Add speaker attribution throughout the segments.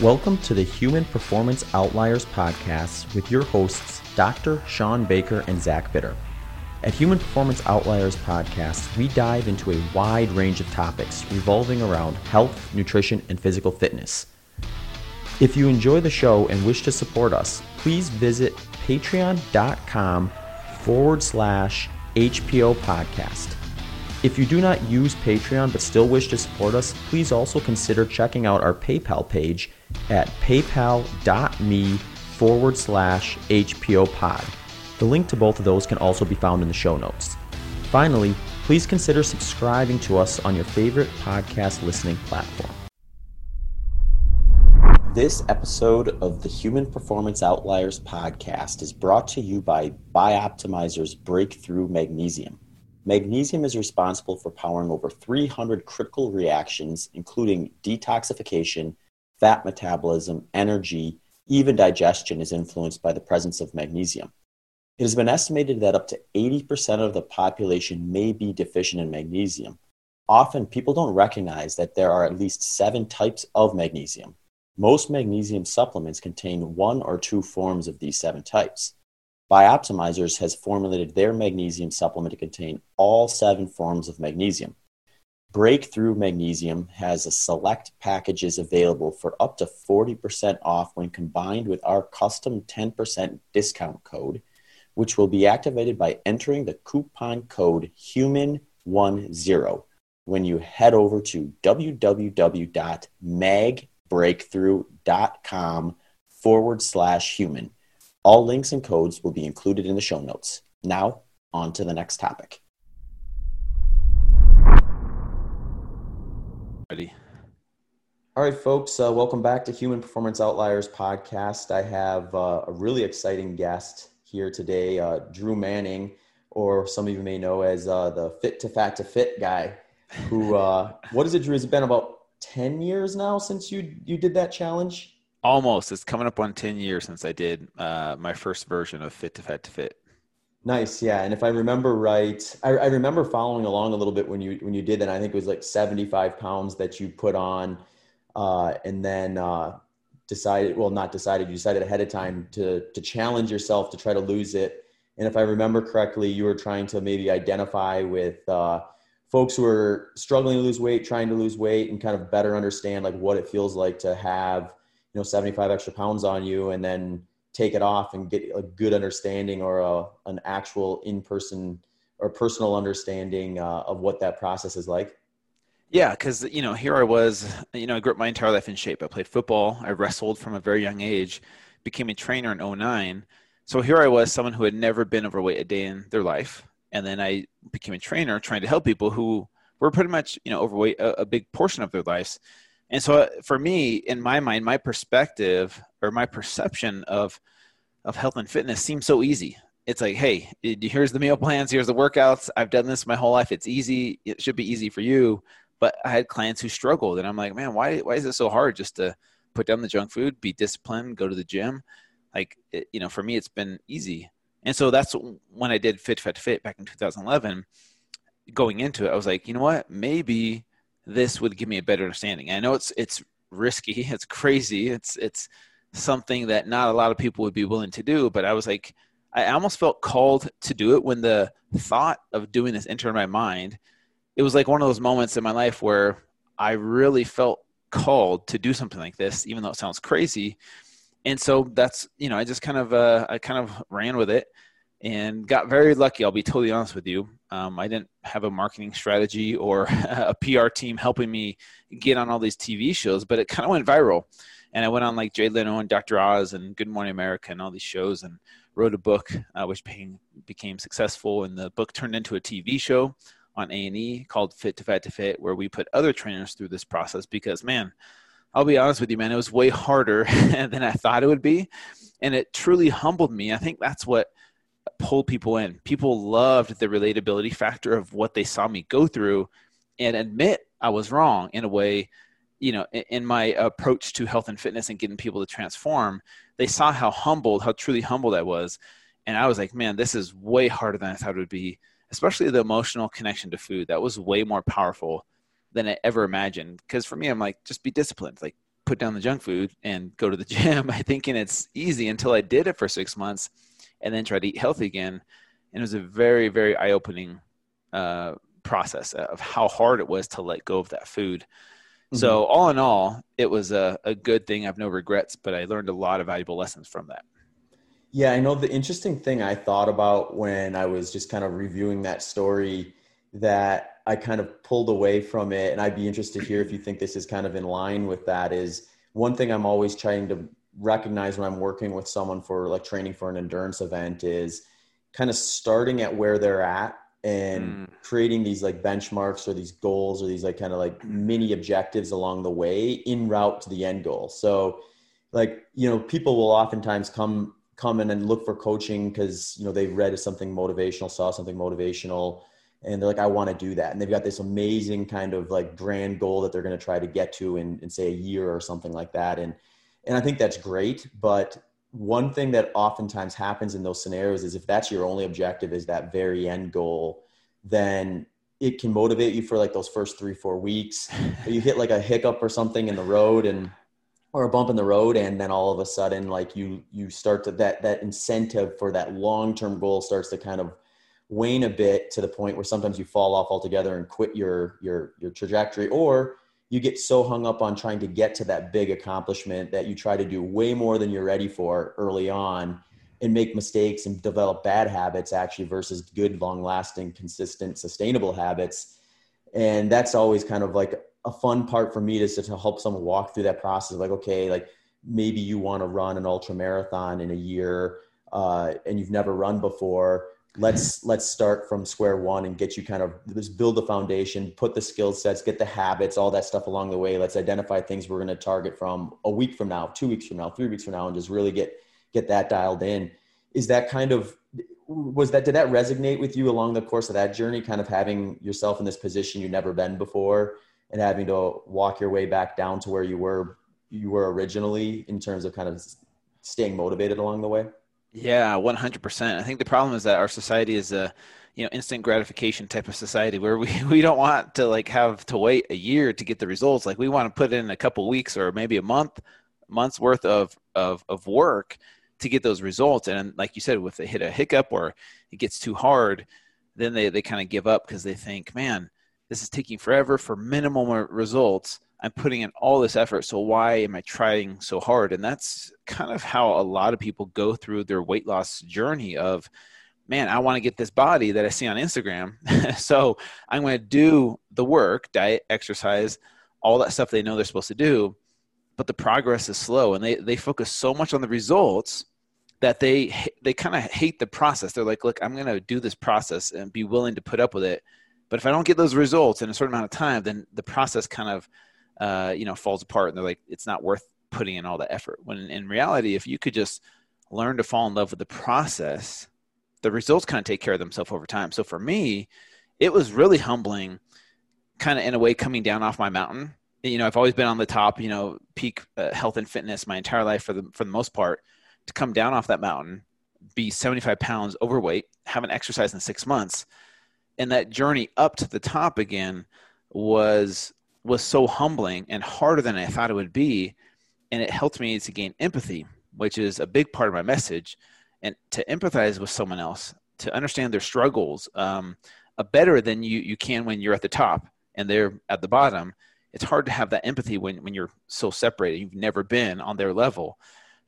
Speaker 1: Welcome to the Human Performance Outliers podcast with your hosts, Dr. Sean Baker and Zach Bitter. At Human Performance Outliers podcast, we dive into a wide range of topics revolving around health, nutrition, and physical fitness. If you enjoy the show and wish to support us, please visit patreon.com forward slash HPO podcast. If you do not use Patreon but still wish to support us, please also consider checking out our PayPal page at paypal.me forward slash HPO pod. The link to both of those can also be found in the show notes. Finally, please consider subscribing to us on your favorite podcast listening platform. This episode of the Human Performance Outliers podcast is brought to you by Bioptimizer's Breakthrough Magnesium. Magnesium is responsible for powering over 300 critical reactions, including detoxification, fat metabolism, energy, even digestion is influenced by the presence of magnesium. It has been estimated that up to 80% of the population may be deficient in magnesium. Often, people don't recognize that there are at least seven types of magnesium. Most magnesium supplements contain one or two forms of these seven types. Bioptimizers has formulated their magnesium supplement to contain all seven forms of magnesium. Breakthrough Magnesium has a select packages available for up to 40% off when combined with our custom 10% discount code, which will be activated by entering the coupon code HUMAN10 when you head over to www.magbreakthrough.com forward slash human. All links and codes will be included in the show notes. Now, on to the next topic.
Speaker 2: Ready.
Speaker 1: All right, folks, uh, welcome back to Human Performance Outliers podcast. I have uh, a really exciting guest here today, uh, Drew Manning, or some of you may know as uh, the Fit to Fat to Fit guy. Who? Uh, what is it, Drew? Has it been about ten years now since you you did that challenge?
Speaker 2: Almost. It's coming up on 10 years since I did uh, my first version of Fit to Fat to Fit.
Speaker 1: Nice, yeah. And if I remember right, I, I, remember following along a little bit when you when you did that. I think it was like 75 pounds that you put on, uh, and then uh, decided, well, not decided, you decided ahead of time to to challenge yourself to try to lose it. And if I remember correctly, you were trying to maybe identify with uh, folks who are struggling to lose weight, trying to lose weight, and kind of better understand like what it feels like to have you know 75 extra pounds on you and then take it off and get a good understanding or a, an actual in-person or personal understanding uh, of what that process is like?
Speaker 2: Yeah because you know here i was you know i grew up my entire life in shape. I played football. I wrestled from a very young age became a trainer in 09 so here i was someone who had never been overweight a day in their life. And then i became a trainer trying to help people who were pretty much you know overweight a, a big portion of their lives and so uh, for me, in my mind, my perspective or my perception of of health and fitness seems so easy. It's like, hey, here's the meal plans, here's the workouts. I've done this my whole life. It's easy. It should be easy for you. But I had clients who struggled, and I'm like, man, why why is it so hard just to put down the junk food, be disciplined, go to the gym? Like, it, you know, for me, it's been easy. And so that's when I did Fit Fit Fit back in 2011. Going into it, I was like, you know what? Maybe this would give me a better understanding. I know it's it's risky, it's crazy, it's it's something that not a lot of people would be willing to do, but I was like I almost felt called to do it when the thought of doing this entered my mind. It was like one of those moments in my life where I really felt called to do something like this, even though it sounds crazy. And so that's you know I just kind of uh, I kind of ran with it and got very lucky. I'll be totally honest with you. Um, I didn't have a marketing strategy or a PR team helping me get on all these TV shows, but it kind of went viral. And I went on like Jay Leno and Dr. Oz and Good Morning America and all these shows and wrote a book, uh, which became, became successful. And the book turned into a TV show on A&E called Fit to Fat to Fit, where we put other trainers through this process because, man, I'll be honest with you, man, it was way harder than I thought it would be. And it truly humbled me. I think that's what – pull people in. People loved the relatability factor of what they saw me go through and admit I was wrong in a way, you know, in my approach to health and fitness and getting people to transform. They saw how humbled, how truly humbled I was. And I was like, man, this is way harder than I thought it would be, especially the emotional connection to food. That was way more powerful than I ever imagined. Because for me, I'm like, just be disciplined. Like, put down the junk food and go to the gym, I thinking it's easy until I did it for six months and then try to eat healthy again. And it was a very, very eye opening uh, process of how hard it was to let go of that food. Mm-hmm. So, all in all, it was a, a good thing. I have no regrets, but I learned a lot of valuable lessons from that.
Speaker 1: Yeah, I know the interesting thing I thought about when I was just kind of reviewing that story that I kind of pulled away from it, and I'd be interested to hear if you think this is kind of in line with that. Is one thing I'm always trying to recognize when I'm working with someone for like training for an endurance event is kind of starting at where they're at and mm. creating these like benchmarks or these goals or these like kind of like mini objectives along the way in route to the end goal. So like, you know, people will oftentimes come come in and look for coaching because, you know, they read something motivational, saw something motivational, and they're like, I want to do that. And they've got this amazing kind of like grand goal that they're going to try to get to in, in say a year or something like that. And and I think that's great, but one thing that oftentimes happens in those scenarios is if that's your only objective is that very end goal, then it can motivate you for like those first three, four weeks. you hit like a hiccup or something in the road and or a bump in the road and then all of a sudden like you you start to that that incentive for that long-term goal starts to kind of wane a bit to the point where sometimes you fall off altogether and quit your your your trajectory or you get so hung up on trying to get to that big accomplishment that you try to do way more than you're ready for early on and make mistakes and develop bad habits actually versus good long lasting consistent sustainable habits. And that's always kind of like a fun part for me to, to help someone walk through that process like okay like maybe you want to run an ultra marathon in a year uh, and you've never run before let's let's start from square one and get you kind of just build the foundation put the skill sets get the habits all that stuff along the way. Let's identify things we're going to target from a week from now two weeks from now three weeks from now and just really get get that dialed in. Is that kind of was that did that resonate with you along the course of that journey kind of having yourself in this position you've never been before and having to walk your way back down to where you were you were originally in terms of kind of staying motivated along the way
Speaker 2: yeah, one hundred percent. I think the problem is that our society is a you know instant gratification type of society where we, we don't want to like have to wait a year to get the results. Like we want to put in a couple weeks or maybe a month months worth of of of work to get those results. And like you said, if they hit a hiccup or it gets too hard, then they, they kind of give up because they think, man, this is taking forever for minimal results. I'm putting in all this effort, so why am I trying so hard? And that's kind of how a lot of people go through their weight loss journey of, man, I want to get this body that I see on Instagram. so I'm going to do the work, diet, exercise, all that stuff they know they're supposed to do, but the progress is slow and they, they focus so much on the results that they they kind of hate the process. They're like, look, I'm going to do this process and be willing to put up with it. But if I don't get those results in a certain amount of time, then the process kind of uh, you know falls apart and they're like it's not worth putting in all the effort. When in reality if you could just learn to fall in love with the process the results kind of take care of themselves over time. So for me it was really humbling kind of in a way coming down off my mountain. You know i've always been on the top you know peak uh, health and fitness my entire life for the for the most part. To come down off that mountain be 75 pounds overweight haven't exercised in six months and that journey up to the top again was was so humbling and harder than I thought it would be. And it helped me to gain empathy, which is a big part of my message. And to empathize with someone else, to understand their struggles um, better than you, you can when you're at the top and they're at the bottom. It's hard to have that empathy when, when you're so separated. You've never been on their level.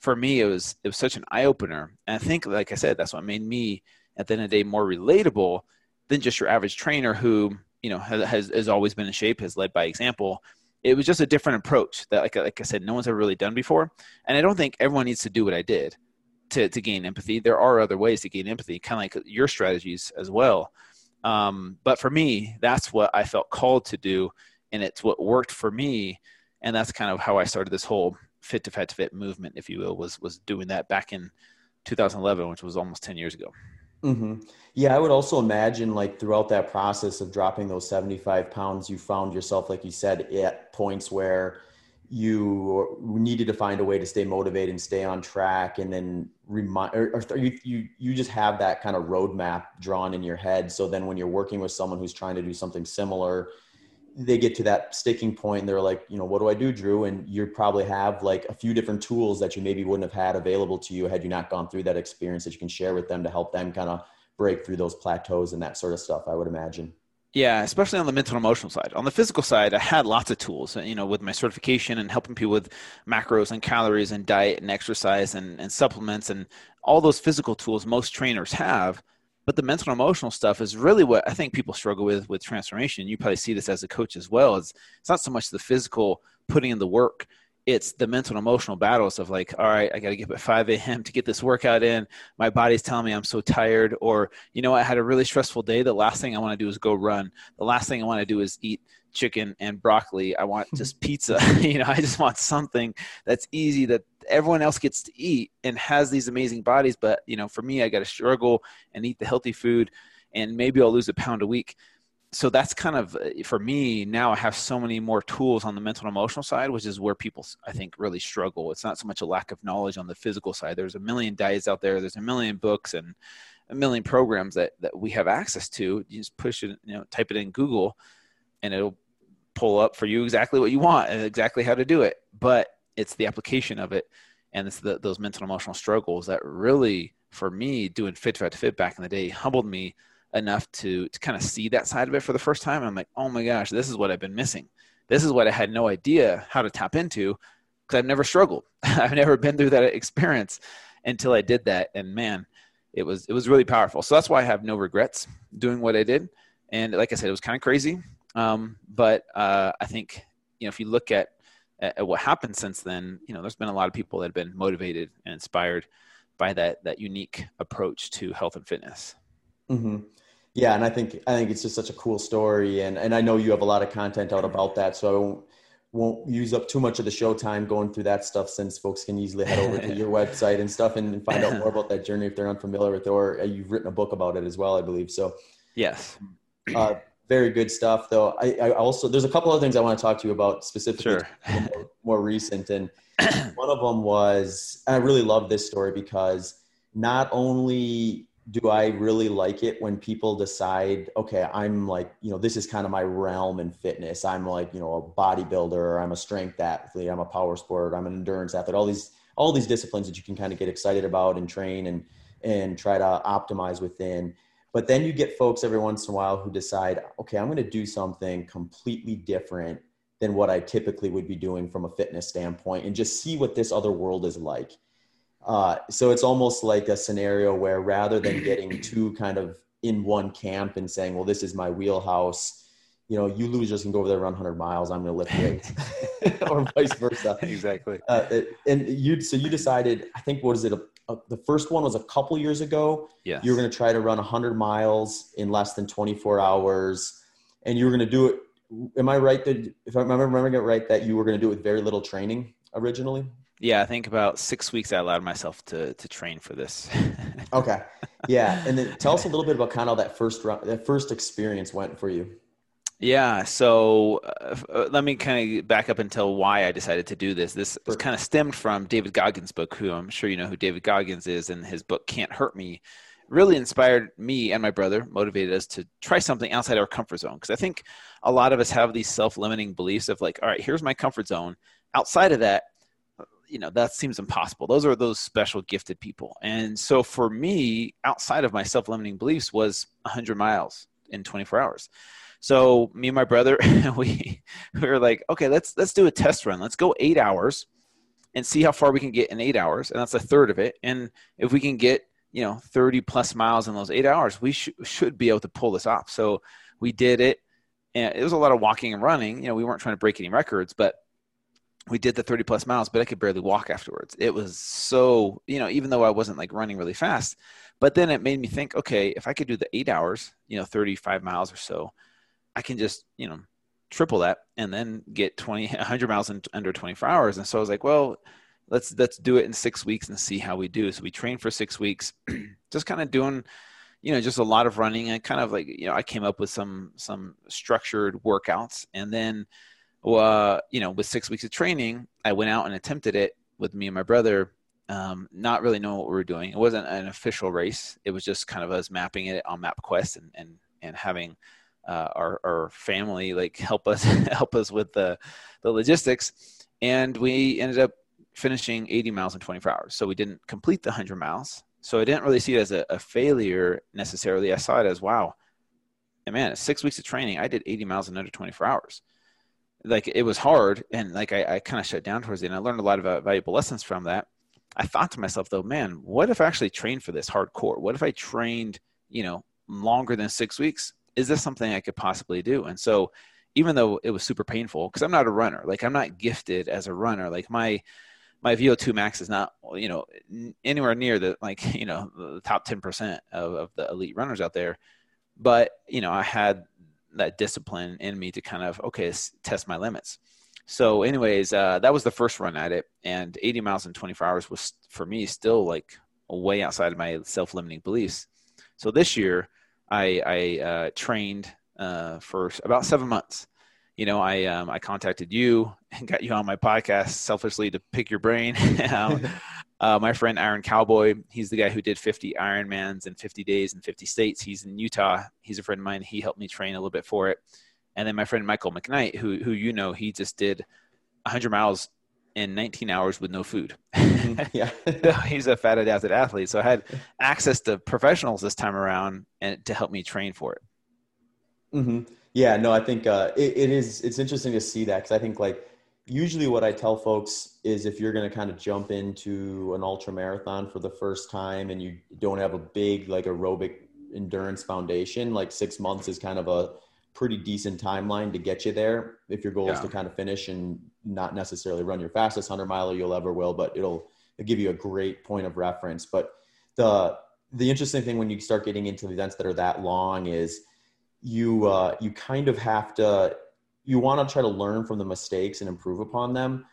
Speaker 2: For me, it was it was such an eye opener. And I think, like I said, that's what made me at the end of the day more relatable than just your average trainer who you know has, has always been in shape, has led by example. It was just a different approach that, like, like I said, no one's ever really done before. And I don't think everyone needs to do what I did to, to gain empathy. There are other ways to gain empathy, kind of like your strategies as well. Um, but for me, that's what I felt called to do, and it's what worked for me. And that's kind of how I started this whole fit to fat to fit movement, if you will, was was doing that back in 2011, which was almost 10 years ago.
Speaker 1: Mm-hmm. Yeah, I would also imagine like throughout that process of dropping those 75 pounds, you found yourself, like you said, at points where you needed to find a way to stay motivated and stay on track and then remind or, or you, you you just have that kind of roadmap drawn in your head so then when you're working with someone who's trying to do something similar they get to that sticking point and they're like, you know, what do I do, Drew? And you probably have like a few different tools that you maybe wouldn't have had available to you had you not gone through that experience that you can share with them to help them kind of break through those plateaus and that sort of stuff, I would imagine.
Speaker 2: Yeah, especially on the mental emotional side. On the physical side, I had lots of tools, uh, you know, with my certification and helping people with macros and calories and diet and exercise and, and supplements and all those physical tools most trainers have but the mental and emotional stuff is really what I think people struggle with with transformation. You probably see this as a coach as well. It's it's not so much the physical putting in the work. It's the mental and emotional battles of like, all right, I got to get up at 5 a.m. to get this workout in. My body's telling me I'm so tired. Or, you know, I had a really stressful day. The last thing I want to do is go run. The last thing I want to do is eat chicken and broccoli. I want just pizza. you know, I just want something that's easy that everyone else gets to eat and has these amazing bodies. But, you know, for me, I got to struggle and eat the healthy food and maybe I'll lose a pound a week. So that's kind of uh, for me now. I have so many more tools on the mental and emotional side, which is where people I think really struggle. It's not so much a lack of knowledge on the physical side. There's a million diets out there. There's a million books and a million programs that that we have access to. You just push it, you know, type it in Google, and it'll pull up for you exactly what you want and exactly how to do it. But it's the application of it and it's the, those mental emotional struggles that really, for me, doing fit to fit back in the day, humbled me enough to to kind of see that side of it for the first time. I'm like, oh my gosh, this is what I've been missing. This is what I had no idea how to tap into because I've never struggled. I've never been through that experience until I did that, and man, it was it was really powerful. So that's why I have no regrets doing what I did. And like I said, it was kind of crazy. Um, but uh, I think you know if you look at, at what happened since then, you know, there's been a lot of people that have been motivated and inspired by that that unique approach to health and fitness.
Speaker 1: Mm-hmm. Yeah, and I think I think it's just such a cool story, and and I know you have a lot of content out about that, so I won't, won't use up too much of the show time going through that stuff, since folks can easily head over to your website and stuff and, and find out more about that journey if they're unfamiliar with it, or uh, you've written a book about it as well, I believe. So,
Speaker 2: yes.
Speaker 1: Uh, very good stuff though. I, I, also there's a couple other things i want to talk to you about specifically
Speaker 2: sure.
Speaker 1: more, more, recent and one of them was i really love this story because not only do i really like it when people decide okay i'm like you know this is kind of my realm in fitness. I'm like you know a bodybuilder i'm a strength athlete i'm a power sport i'm an endurance athlete all these all these disciplines that you can kind of get excited about and train and and try to optimize within but then you get folks every once in a while who decide, okay, I'm going to do something completely different than what I typically would be doing from a fitness standpoint and just see what this other world is like. Uh, so it's almost like a scenario where rather than getting too kind of in one camp and saying, well, this is my wheelhouse, you know, you losers can go over there run 100 miles. I'm going to lift weights, or vice versa.
Speaker 2: Exactly.
Speaker 1: Uh, and you, so you decided, I think, what is it, a uh, the first one was a couple years ago.
Speaker 2: Yeah.
Speaker 1: You were going to try to run 100 miles in less than 24 hours, and you were going to do it. Am I right that if I remember remembering it right that you were going to do it with very little training originally?
Speaker 2: Yeah, I think about six weeks I allowed myself to to train for this.
Speaker 1: okay, yeah, and then tell us a little bit about kind of that first run, that first experience went for you.
Speaker 2: Yeah. So uh, uh, let me kind of back up and tell why I decided to do this. This was kind of stemmed from David Goggins' book, who I'm sure you know who David Goggins is, and his book Can't Hurt Me really inspired me and my brother, motivated us to try something outside our comfort zone. Because I think a lot of us have these self limiting beliefs of like, all right, here's my comfort zone. Outside of that, you know, that seems impossible. Those are those special gifted people. And so for me, outside of my self limiting beliefs was 100 miles in 24 hours. So me and my brother, we we were like, okay, let's let's do a test run. Let's go eight hours and see how far we can get in eight hours, and that's a third of it. And if we can get you know 30 plus miles in those eight hours, we sh- should be able to pull this off. So we did it, and it was a lot of walking and running. You know, we weren't trying to break any records, but we did the 30 plus miles, but I could barely walk afterwards. It was so, you know, even though I wasn't like running really fast, but then it made me think, okay, if I could do the eight hours, you know, 35 miles or so, I can just, you know, triple that and then get 20, 100 miles in under 24 hours. And so I was like, well, let's, let's do it in six weeks and see how we do. So we trained for six weeks, just kind of doing, you know, just a lot of running and kind of like, you know, I came up with some, some structured workouts and then, uh, you know, with six weeks of training, I went out and attempted it with me and my brother um, not really knowing what we were doing. It wasn't an official race. It was just kind of us mapping it on MapQuest and, and, and having uh, our, our family like help us help us with the the logistics, and we ended up finishing 80 miles in 24 hours. So we didn't complete the 100 miles. So I didn't really see it as a, a failure necessarily. I saw it as wow, and man, six weeks of training, I did 80 miles in under 24 hours. Like it was hard, and like I, I kind of shut down towards the end. I learned a lot of uh, valuable lessons from that. I thought to myself though, man, what if I actually trained for this hardcore? What if I trained, you know, longer than six weeks? Is this something I could possibly do? And so, even though it was super painful, because I'm not a runner, like I'm not gifted as a runner. Like my my VO2 max is not, you know, anywhere near the like, you know, the top 10% of, of the elite runners out there but you know i had that discipline in me to kind of okay test my limits so anyways uh, that was the first run at it and 80 miles in 24 hours was for me still like way outside of my self-limiting beliefs so this year i, I uh, trained uh, for about seven months you know i um, i contacted you and got you on my podcast selfishly to pick your brain uh, my friend Iron Cowboy, he's the guy who did 50 Ironmans in 50 days in 50 states. He's in Utah. He's a friend of mine. He helped me train a little bit for it. And then my friend Michael McKnight, who who you know, he just did 100 miles in 19 hours with no food. Yeah, he's a fat adapted athlete. So I had access to professionals this time around and to help me train for it.
Speaker 1: Mm-hmm. Yeah, no, I think uh, it, it is. It's interesting to see that because I think like usually what I tell folks is if you're going to kind of jump into an ultra marathon for the first time and you don't have a big like aerobic endurance foundation, like six months is kind of a pretty decent timeline to get you there. If your goal yeah. is to kind of finish and not necessarily run your fastest hundred miler you'll ever will, but it'll, it'll give you a great point of reference. But the, the interesting thing when you start getting into events that are that long is you, uh, you kind of have to, you want to try to learn from the mistakes and improve upon them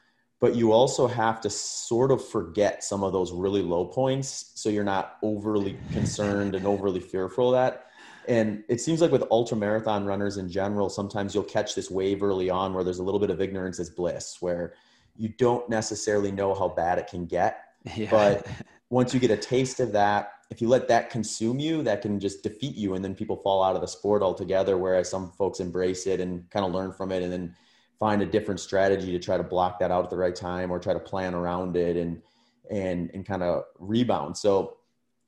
Speaker 1: but you also have to sort of forget some of those really low points so you're not overly concerned and overly fearful of that and it seems like with ultra marathon runners in general sometimes you'll catch this wave early on where there's a little bit of ignorance is bliss where you don't necessarily know how bad it can get yeah. but once you get a taste of that if you let that consume you, that can just defeat you, and then people fall out of the sport altogether. Whereas some folks embrace it and kind of learn from it, and then find a different strategy to try to block that out at the right time, or try to plan around it and and and kind of rebound. So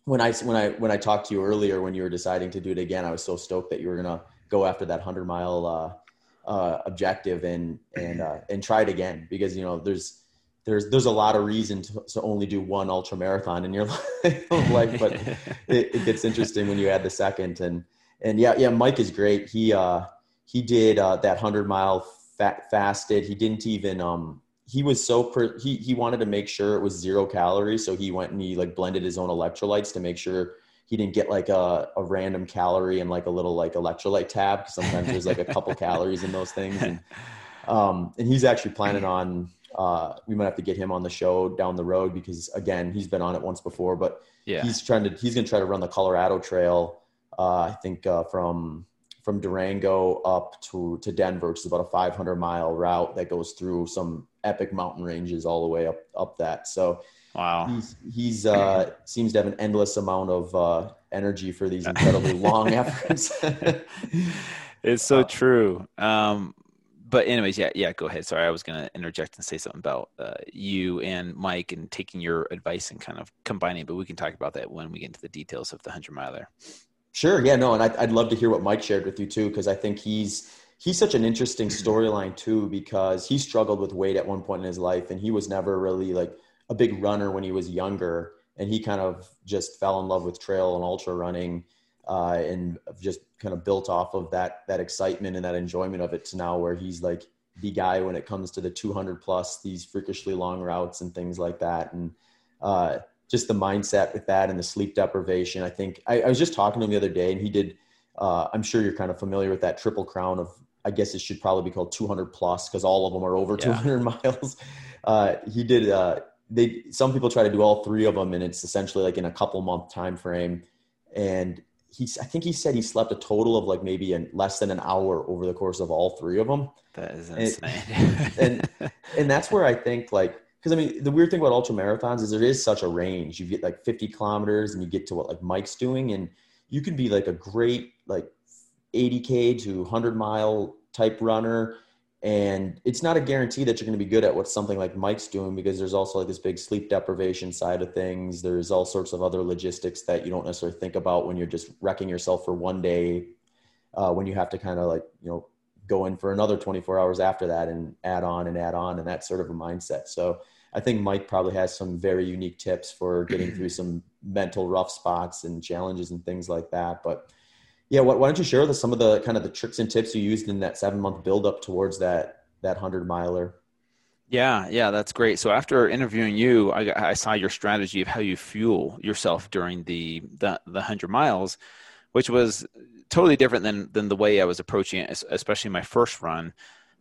Speaker 1: when I when I when I talked to you earlier when you were deciding to do it again, I was so stoked that you were gonna go after that hundred mile uh, uh, objective and and uh, and try it again because you know there's there's there's a lot of reason to, to only do one ultra marathon in your life, but it, it, gets interesting when you add the second. And and yeah, yeah, Mike is great. He uh, he did uh, that hundred mile fat fasted. He didn't even um, he was so per, he he wanted to make sure it was zero calories, so he went and he like blended his own electrolytes to make sure he didn't get like a, a random calorie and like a little like electrolyte tab. Sometimes there's like a couple calories in those things, and um, and he's actually planning on uh, we might have to get him on the show down the road because again, he's been on it once before, but yeah. he's trying to he's going to try to run the Colorado Trail. Uh, I think uh, from from Durango up to to Denver, which is about a 500 mile route that goes through some epic mountain ranges all the way up up that. So
Speaker 2: wow,
Speaker 1: he's he's uh, seems to have an endless amount of uh, energy for these incredibly long efforts.
Speaker 2: it's so uh, true. Um, but anyways, yeah, yeah. Go ahead. Sorry, I was gonna interject and say something about uh, you and Mike and taking your advice and kind of combining. But we can talk about that when we get into the details of the hundred miler.
Speaker 1: Sure. Yeah. No. And I'd, I'd love to hear what Mike shared with you too, because I think he's he's such an interesting storyline too, because he struggled with weight at one point in his life, and he was never really like a big runner when he was younger, and he kind of just fell in love with trail and ultra running uh, and just kind of built off of that that excitement and that enjoyment of it to now where he's like the guy when it comes to the 200 plus these freakishly long routes and things like that and uh, just the mindset with that and the sleep deprivation i think I, I, was just talking to him the other day and he did uh, i'm sure you're kind of familiar with that triple crown of i guess it should probably be called 200 plus because all of them are over yeah. 200 miles uh, he did uh, they some people try to do all three of them and it's essentially like in a couple month time frame and he's I think he said he slept a total of like maybe in less than an hour over the course of all three of them.
Speaker 2: That is insane.
Speaker 1: And and, and that's where I think like because I mean the weird thing about ultra marathons is there is such a range. You get like 50 kilometers and you get to what like Mike's doing, and you can be like a great like 80k to 100 mile type runner and it's not a guarantee that you're going to be good at what something like Mike's doing because there's also like this big sleep deprivation side of things. There's all sorts of other logistics that you don't necessarily think about when you're just wrecking yourself for one day. Uh, when you have to kind of like you know go in for another 24 hours after that and add on and add on and that sort of a mindset. So I think Mike probably has some very unique tips for getting through some mental rough spots and challenges and things like that. But yeah, why, don't you share with us some of the kind of the tricks and tips you used in that seven month build up towards that that hundred miler?
Speaker 2: Yeah, yeah, that's great. So after interviewing you, I, I, saw your strategy of how you fuel yourself during the the, the hundred miles, which was totally different than than the way I was approaching it, especially my first run.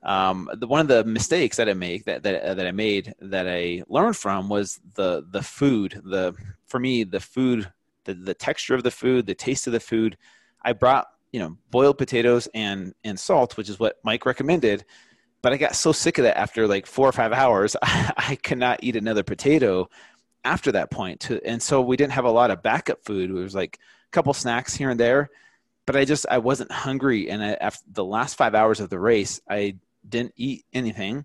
Speaker 2: Um, the, one of the mistakes that I make that, that that I made that I learned from was the the food. The for me the food, the the texture of the food, the taste of the food I brought you know boiled potatoes and and salt, which is what Mike recommended. But I got so sick of that after like four or five hours, I, I could not eat another potato after that point. And so we didn't have a lot of backup food. It was like a couple snacks here and there, but I just I wasn't hungry. And I, after the last five hours of the race, I didn't eat anything,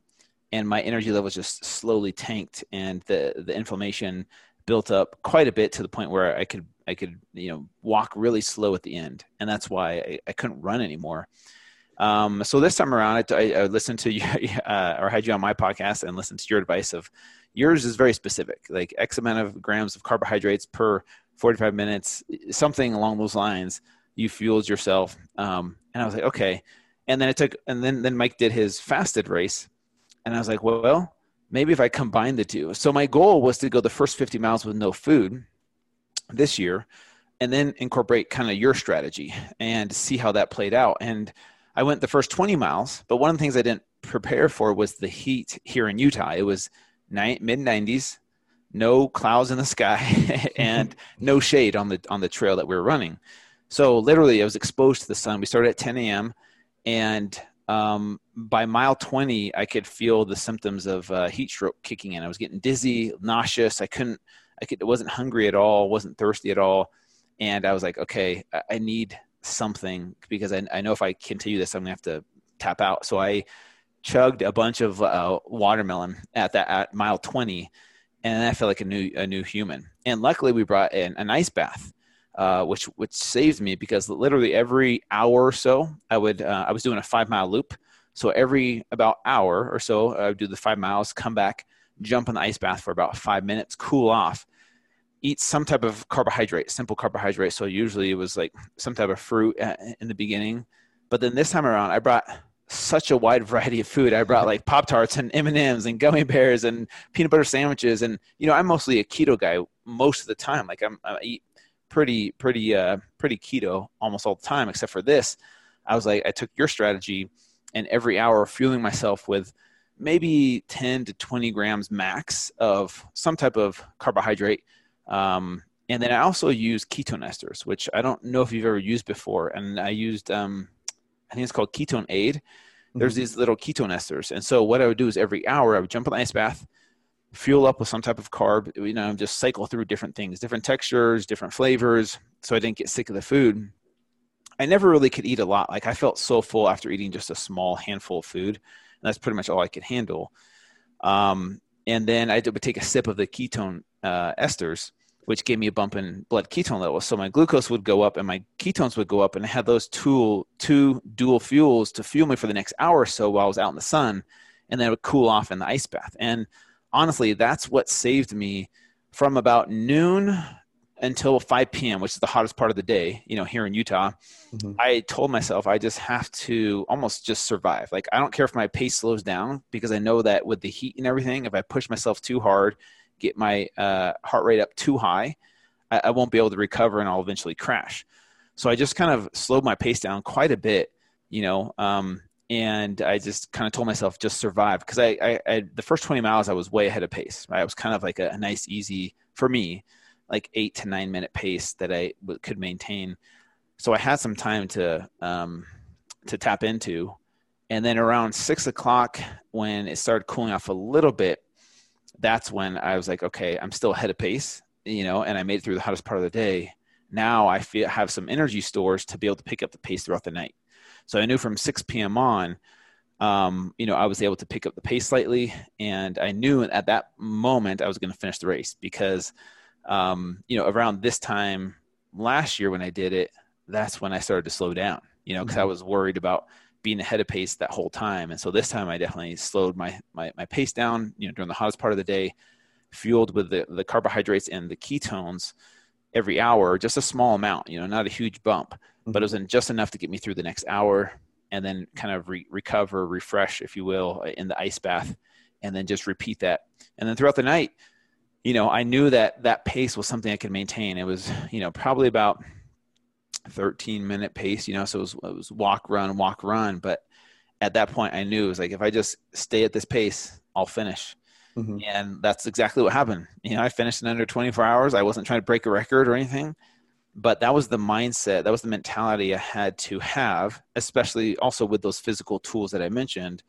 Speaker 2: and my energy levels just slowly tanked, and the the inflammation built up quite a bit to the point where I could I could you know walk really slow at the end, and that's why I, I couldn't run anymore. Um, so this time around, I, I listened to you uh, or had you on my podcast and listened to your advice of yours is very specific, like X amount of grams of carbohydrates per 45 minutes, something along those lines. You fueled yourself, um, and I was like, okay. And then it took, and then then Mike did his fasted race, and I was like, well, maybe if I combine the two. So my goal was to go the first 50 miles with no food this year and then incorporate kind of your strategy and see how that played out. And I went the first 20 miles, but one of the things I didn't prepare for was the heat here in Utah. It was mid 90s, no clouds in the sky, and no shade on the on the trail that we were running. So literally, I was exposed to the sun. We started at 10 a.m. and um, by mile 20, I could feel the symptoms of uh, heat stroke kicking in. I was getting dizzy, nauseous. I couldn't I could, wasn't hungry at all, wasn't thirsty at all. And I was like, okay, I need something because I, I know if I continue this, I'm gonna have to tap out. So I chugged a bunch of uh, watermelon at that at mile 20, and I felt like a new a new human. And luckily, we brought in an ice bath, uh, which which saved me because literally every hour or so, I would uh, I was doing a five mile loop. So every about hour or so, I would do the five miles, come back, jump in the ice bath for about five minutes, cool off, eat some type of carbohydrate, simple carbohydrate. So usually it was like some type of fruit in the beginning. But then this time around, I brought such a wide variety of food. I brought like Pop Tarts and M and M's and gummy bears and peanut butter sandwiches. And you know, I'm mostly a keto guy most of the time. Like I'm, I eat pretty, pretty, uh, pretty keto almost all the time, except for this. I was like, I took your strategy, and every hour fueling myself with maybe 10 to 20 grams max of some type of carbohydrate. Um, and then I also use ketone esters, which I don't know if you've ever used before. And I used, um, I think it's called KetoneAid. Mm-hmm. There's these little ketone esters. And so what I would do is every hour I would jump in the ice bath, fuel up with some type of carb, you know, just cycle through different things, different textures, different flavors. So I didn't get sick of the food. I never really could eat a lot. Like I felt so full after eating just a small handful of food and that's pretty much all I could handle. Um, and then I would take a sip of the ketone uh, esters, which gave me a bump in blood ketone levels. So my glucose would go up and my ketones would go up, and I had those two two dual fuels to fuel me for the next hour or so while I was out in the sun, and then it would cool off in the ice bath. And honestly, that's what saved me from about noon until 5 p.m., which is the hottest part of the day, you know, here in Utah, mm-hmm. I told myself I just have to almost just survive. Like, I don't care if my pace slows down because I know that with the heat and everything, if I push myself too hard, get my uh, heart rate up too high, I, I won't be able to recover and I'll eventually crash. So I just kind of slowed my pace down quite a bit, you know, um, and I just kind of told myself just survive because I, I, I, the first 20 miles I was way ahead of pace. Right? I was kind of like a, a nice, easy for me like eight to nine minute pace that I w- could maintain. So I had some time to um, to tap into, and then around six o'clock when it started cooling off a little bit, that's when I was like, okay, I'm still ahead of pace, you know, and I made it through the hottest part of the day. now I feel have some energy stores to be able to pick up the pace throughout the night. So I knew from 6 p.m. on, um, you know, I was able to pick up the pace slightly, and I knew at that moment I was going to finish the race because, um, you know, around this time last year when I did it, that's when I started to slow down. You know, because mm-hmm. I was worried about being ahead of pace that whole time, and so this time I definitely slowed my my, my pace down. You know, during the hottest part of the day, fueled with the the carbohydrates and the ketones every hour, just a small amount. You know, not a huge bump, mm-hmm. but it mm-hmm. was just enough to get me through the next hour and then kind of re- recover, refresh, if you will, in the ice bath, and then just repeat that. And then throughout the night, you know, I knew that that pace was something I could maintain. It was, you know, probably about 13 minute pace, you know, so it was, it was walk, run, walk, run. But at that point, I knew it was like, if I just stay at this pace, I'll finish. Mm-hmm. And that's exactly what happened. You know, I finished in under 24 hours. I wasn't trying to break a record or anything but that was the mindset that was the mentality i had to have especially also with those physical tools that i mentioned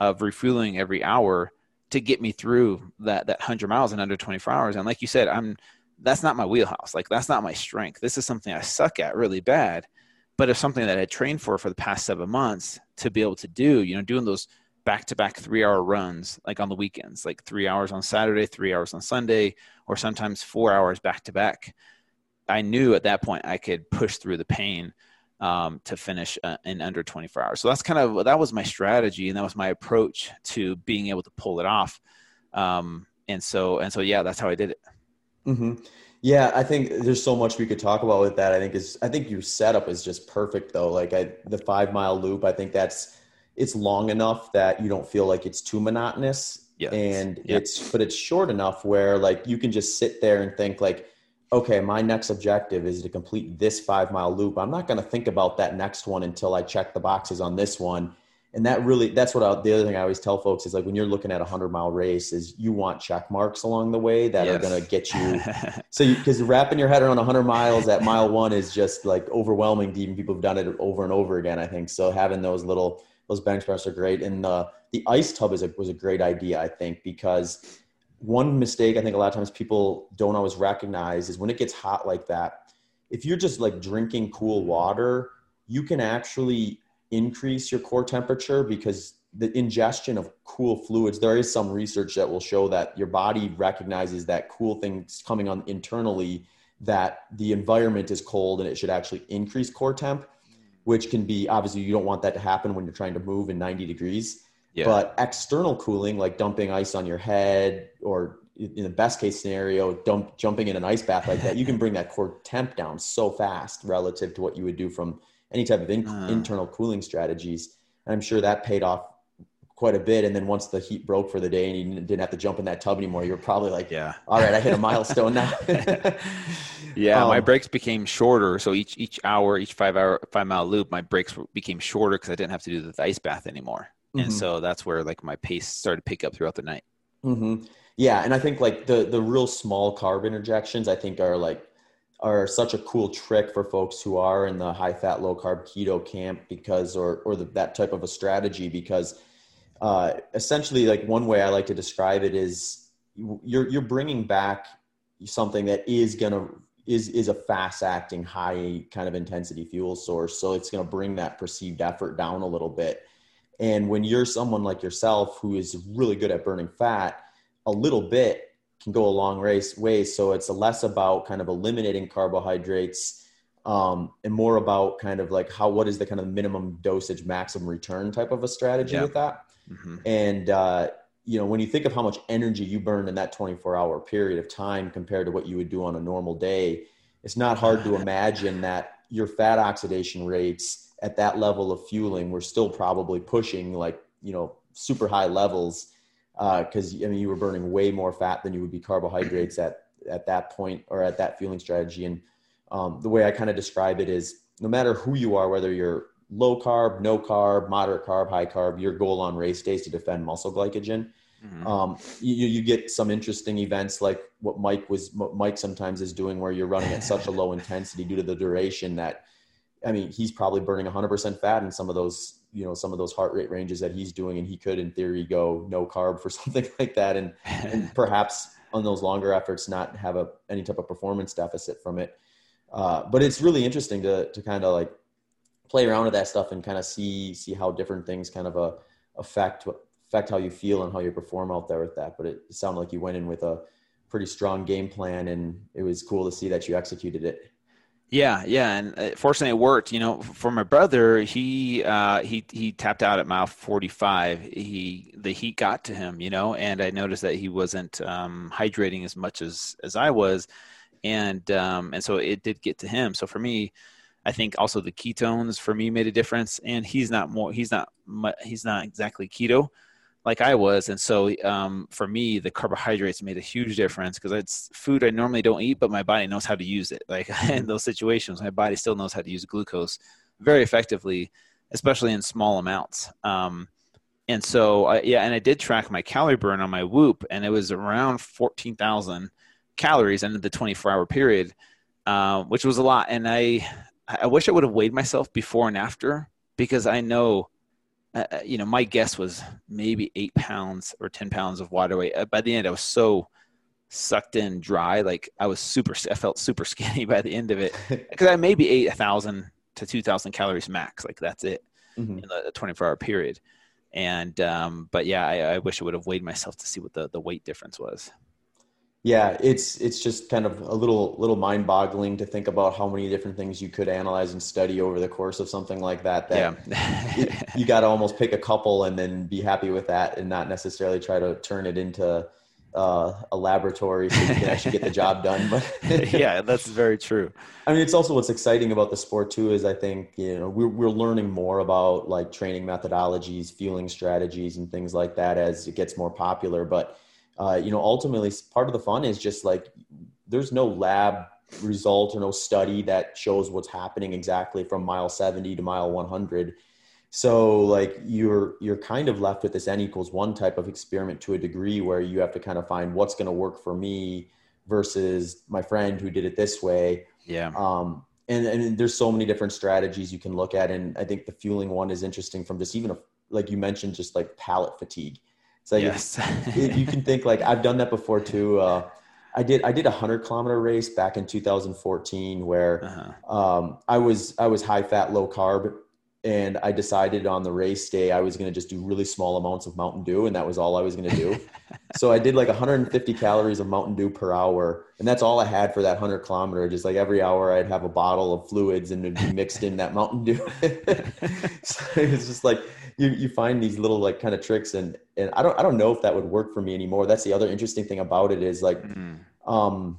Speaker 2: of refueling every hour to get me through that that 100 miles in under 24 hours. And like you said i'm that's not my wheelhouse. Like that's not my strength. This is something i suck at really bad. But it's something that i trained for for the past seven months to be able to do you know doing those back to back three hour runs like on the weekends like three hours on saturday three hours on sunday or sometimes four hours back to back I knew at that point I could push through the pain um, to finish uh, in under 24 hours. So that's kind of that was my strategy, and that was my approach to being able to pull it off. Um, and so and so, yeah, that's how I did it.
Speaker 1: Mm-hmm. Yeah, I think there's so much we could talk about with that. I think is I think your setup is just perfect though. Like I, the five mile loop, I think that's it's long enough that you don't feel like it's too monotonous. Yeah. And it's but it's short enough where like you can just sit there and think like okay, my next objective is to complete this five mile loop. I'm not going to think about that next one until I check the boxes on this one. And that really, that's what I, the other thing I always tell folks is like when you're looking at a hundred mile race is you want check marks along the way that yes. are going to get you. so because you, wrapping your head around a hundred miles at mile one is just like overwhelming to even people who've done it over and over again, I think. So having those little, those benchmarks are great. And the, the ice tub is a, was a great idea, I think, because one mistake I think a lot of times people don't always recognize is when it gets hot like that, if you're just like drinking cool water, you can actually increase your core temperature because the ingestion of cool fluids, there is some research that will show that your body recognizes that cool things coming on internally, that the environment is cold and it should actually increase core temp, which can be obviously you don't want that to happen when you're trying to move in 90 degrees. Yeah. But external cooling, like dumping ice on your head, or in the best case scenario, dump, jumping in an ice bath like that, you can bring that core temp down so fast relative to what you would do from any type of in, uh. internal cooling strategies. And I'm sure that paid off quite a bit. And then once the heat broke for the day and you didn't have to jump in that tub anymore, you're probably like, yeah, all right, I hit a milestone now.
Speaker 2: yeah. Um, my breaks became shorter. So each, each hour, each five hour, five mile loop, my breaks became shorter cause I didn't have to do the ice bath anymore and mm-hmm. so that's where like my pace started to pick up throughout the night
Speaker 1: mm-hmm. yeah and i think like the the real small carb interjections i think are like are such a cool trick for folks who are in the high fat low carb keto camp because or or the, that type of a strategy because uh, essentially like one way i like to describe it is you're you're bringing back something that is to is is a fast acting high kind of intensity fuel source so it's going to bring that perceived effort down a little bit and when you're someone like yourself who is really good at burning fat, a little bit can go a long race way. So it's less about kind of eliminating carbohydrates um, and more about kind of like how what is the kind of minimum dosage, maximum return type of a strategy yeah. with that. Mm-hmm. And uh, you know, when you think of how much energy you burn in that 24 hour period of time compared to what you would do on a normal day, it's not hard to imagine that your fat oxidation rates at that level of fueling, we're still probably pushing like, you know, super high levels. Uh, cause I mean, you were burning way more fat than you would be carbohydrates at, at that point or at that fueling strategy. And um, the way I kind of describe it is no matter who you are, whether you're low carb, no carb, moderate carb, high carb, your goal on race days to defend muscle glycogen. Mm-hmm. Um, you, you get some interesting events like what Mike was, Mike sometimes is doing where you're running at such a low intensity due to the duration that I mean, he's probably burning 100% fat in some of those, you know, some of those heart rate ranges that he's doing, and he could, in theory, go no carb for something like that, and, and perhaps on those longer efforts not have a any type of performance deficit from it. uh, but it's really interesting to to kind of like play around with that stuff and kind of see see how different things kind of uh, affect affect how you feel and how you perform out there with that. But it sounded like you went in with a pretty strong game plan, and it was cool to see that you executed it.
Speaker 2: Yeah, yeah, and uh, fortunately it worked. You know, for my brother, he uh, he he tapped out at mile forty five. He the heat got to him, you know, and I noticed that he wasn't um, hydrating as much as as I was, and um, and so it did get to him. So for me, I think also the ketones for me made a difference, and he's not more he's not he's not exactly keto, like I was. And so um, for me, the carbohydrates made a huge difference because it's food I normally don't eat, but my body knows how to use it. Like in mm-hmm. those situations, my body still knows how to use glucose very effectively, especially in small amounts. Um, and so, I, yeah, and I did track my calorie burn on my Whoop, and it was around 14,000 calories in the 24 hour period, uh, which was a lot. And I, I wish I would have weighed myself before and after because I know uh, uh, you know, my guess was maybe eight pounds or 10 pounds of water weight. Uh, by the end, I was so sucked in dry. Like I was super, I felt super skinny by the end of it because I maybe ate a thousand to 2000 calories max. Like that's it mm-hmm. in the 24 hour period. And, um, but yeah, I, I wish I would have weighed myself to see what the, the weight difference was
Speaker 1: yeah it's it's just kind of a little little mind boggling to think about how many different things you could analyze and study over the course of something like that that yeah. it, you got to almost pick a couple and then be happy with that and not necessarily try to turn it into uh, a laboratory so you can actually get the job done
Speaker 2: but yeah that's very true
Speaker 1: i mean it's also what's exciting about the sport too is i think you know we're, we're learning more about like training methodologies fueling strategies and things like that as it gets more popular but uh, you know, ultimately part of the fun is just like there's no lab result or no study that shows what's happening exactly from mile 70 to mile 100. So like you're you're kind of left with this n equals one type of experiment to a degree where you have to kind of find what's going to work for me versus my friend who did it this way.
Speaker 2: Yeah.
Speaker 1: Um, and, and there's so many different strategies you can look at, and I think the fueling one is interesting from just even a, like you mentioned, just like palate fatigue. So yes. you can think like I've done that before too. Uh, I did I did a hundred kilometer race back in 2014 where uh-huh. um, I was I was high fat low carb and I decided on the race day I was going to just do really small amounts of Mountain Dew and that was all I was going to do. so I did like 150 calories of Mountain Dew per hour and that's all I had for that 100 kilometer. Just like every hour I'd have a bottle of fluids and it'd be mixed in that Mountain Dew. so it's just like you you find these little like kind of tricks and and I don't I don't know if that would work for me anymore. That's the other interesting thing about it is like. Mm. Um,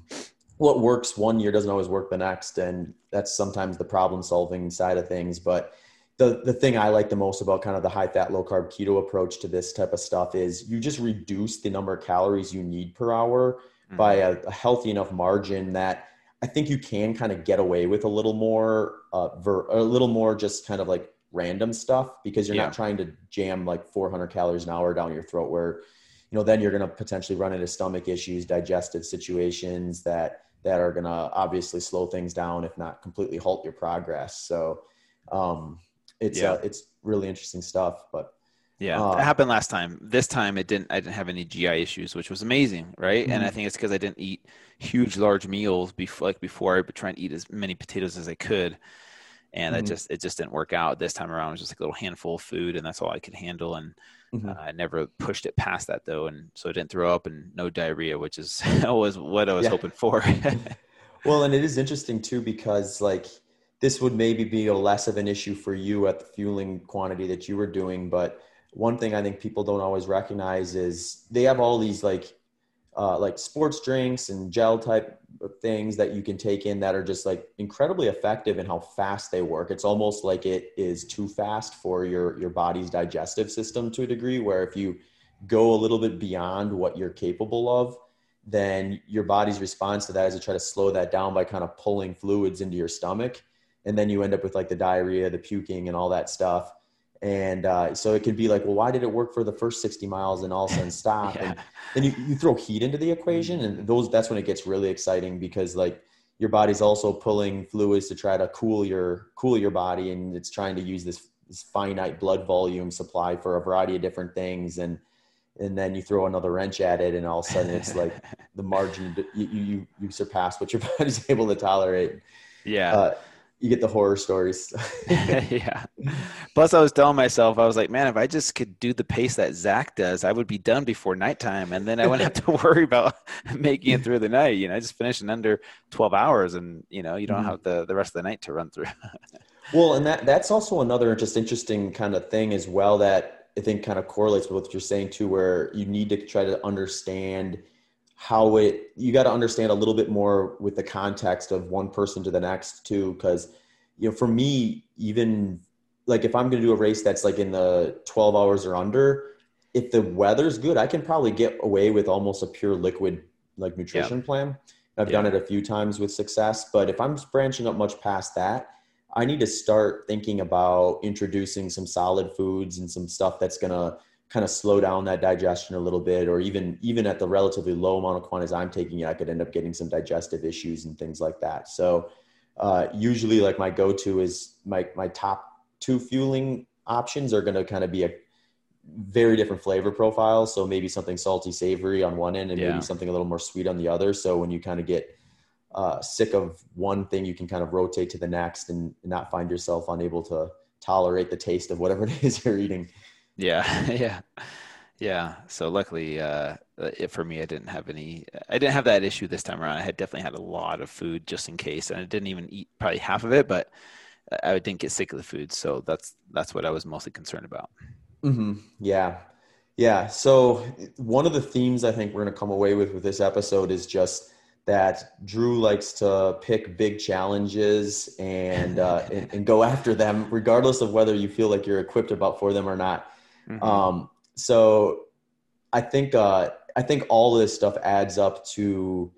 Speaker 1: what works one year doesn't always work the next and that's sometimes the problem solving side of things but the the thing I like the most about kind of the high fat low carb keto approach to this type of stuff is you just reduce the number of calories you need per hour mm-hmm. by a, a, healthy enough margin that I think you can kind of get away with a little more uh, ver- a little more just kind of like random stuff because you're yeah. not trying to jam like 400 calories an hour down your throat where you know then you're going to potentially run into stomach issues digestive situations that that are going to obviously slow things down if not completely halt your progress so um, it's yeah. uh, it's really interesting stuff. But
Speaker 2: yeah, uh, it happened last time. This time it didn't. I didn't have any GI issues, which was amazing, right? Mm-hmm. And I mm-hmm. think it's because I didn't eat huge, large meals before. Like before, I would try and eat as many potatoes as I could, and mm-hmm. it just it just didn't work out. This time around, it was just like a little handful of food, and that's all I could handle. And mm-hmm. uh, I never pushed it past that though, and so I didn't throw up and no diarrhea, which is was what I was yeah. hoping for.
Speaker 1: well, and it is interesting too because like this would maybe be a less of an issue for you at the fueling quantity that you were doing. But one thing I think people don't always recognize is they have all these like uh, like sports drinks and gel type things that you can take in that are just like incredibly effective in how fast they work. It's almost like it is too fast for your your body's digestive system to a degree where if you go a little bit beyond what you're capable of, then your body's response to that is to try to slow that down by kind of pulling fluids into your stomach and then you end up with like the diarrhea, the puking, and all that stuff. And uh, so it could be like, well, why did it work for the first 60 miles and all of a sudden stop? yeah. And then you, you throw heat into the equation, and those that's when it gets really exciting because like your body's also pulling fluids to try to cool your cool your body, and it's trying to use this, this finite blood volume supply for a variety of different things, and and then you throw another wrench at it, and all of a sudden it's like the margin you you you surpass what your body's able to tolerate
Speaker 2: Yeah.
Speaker 1: Uh, you get the horror stories.
Speaker 2: yeah. Plus, I was telling myself, I was like, man, if I just could do the pace that Zach does, I would be done before nighttime, and then I wouldn't have to worry about making it through the night. You know, I just finish in under twelve hours, and you know, you don't mm-hmm. have the the rest of the night to run through.
Speaker 1: well, and that that's also another just interesting kind of thing as well that I think kind of correlates with what you're saying too, where you need to try to understand how it you got to understand a little bit more with the context of one person to the next too because you know for me even like if i'm going to do a race that's like in the 12 hours or under if the weather's good i can probably get away with almost a pure liquid like nutrition plan. I've done it a few times with success but if i'm branching up much past that i need to start thinking about introducing some solid foods and some stuff that's going to kind of slow down that digestion a little bit or even even at the relatively low amount of quantities i'm taking it i could end up getting some digestive issues and things like that. So uh, usually like my go-to is my my top two fueling options are going to kind of be a very different flavor profile. So maybe something salty savory on one end and yeah. maybe something a little more sweet on the other. So when you kind of get uh, sick of one thing you can kind of rotate to the next and not find yourself unable to tolerate the taste of whatever it is you're eating
Speaker 2: yeah, yeah, yeah. So luckily, uh, it, for me, I didn't have any. I didn't have that issue this time around. I had definitely had a lot of food just in case, and I didn't even eat probably half of it, but I didn't get sick of the food. So that's that's what I was mostly concerned about.
Speaker 1: Mm-hmm. Yeah, yeah. So one of the themes I think we're going to come away with with this episode is just that Drew likes to pick big challenges and, uh, and, and go after them, regardless of whether you feel like you're equipped about for them or not. Mm-hmm. Um, so I think uh, I think all this stuff adds up to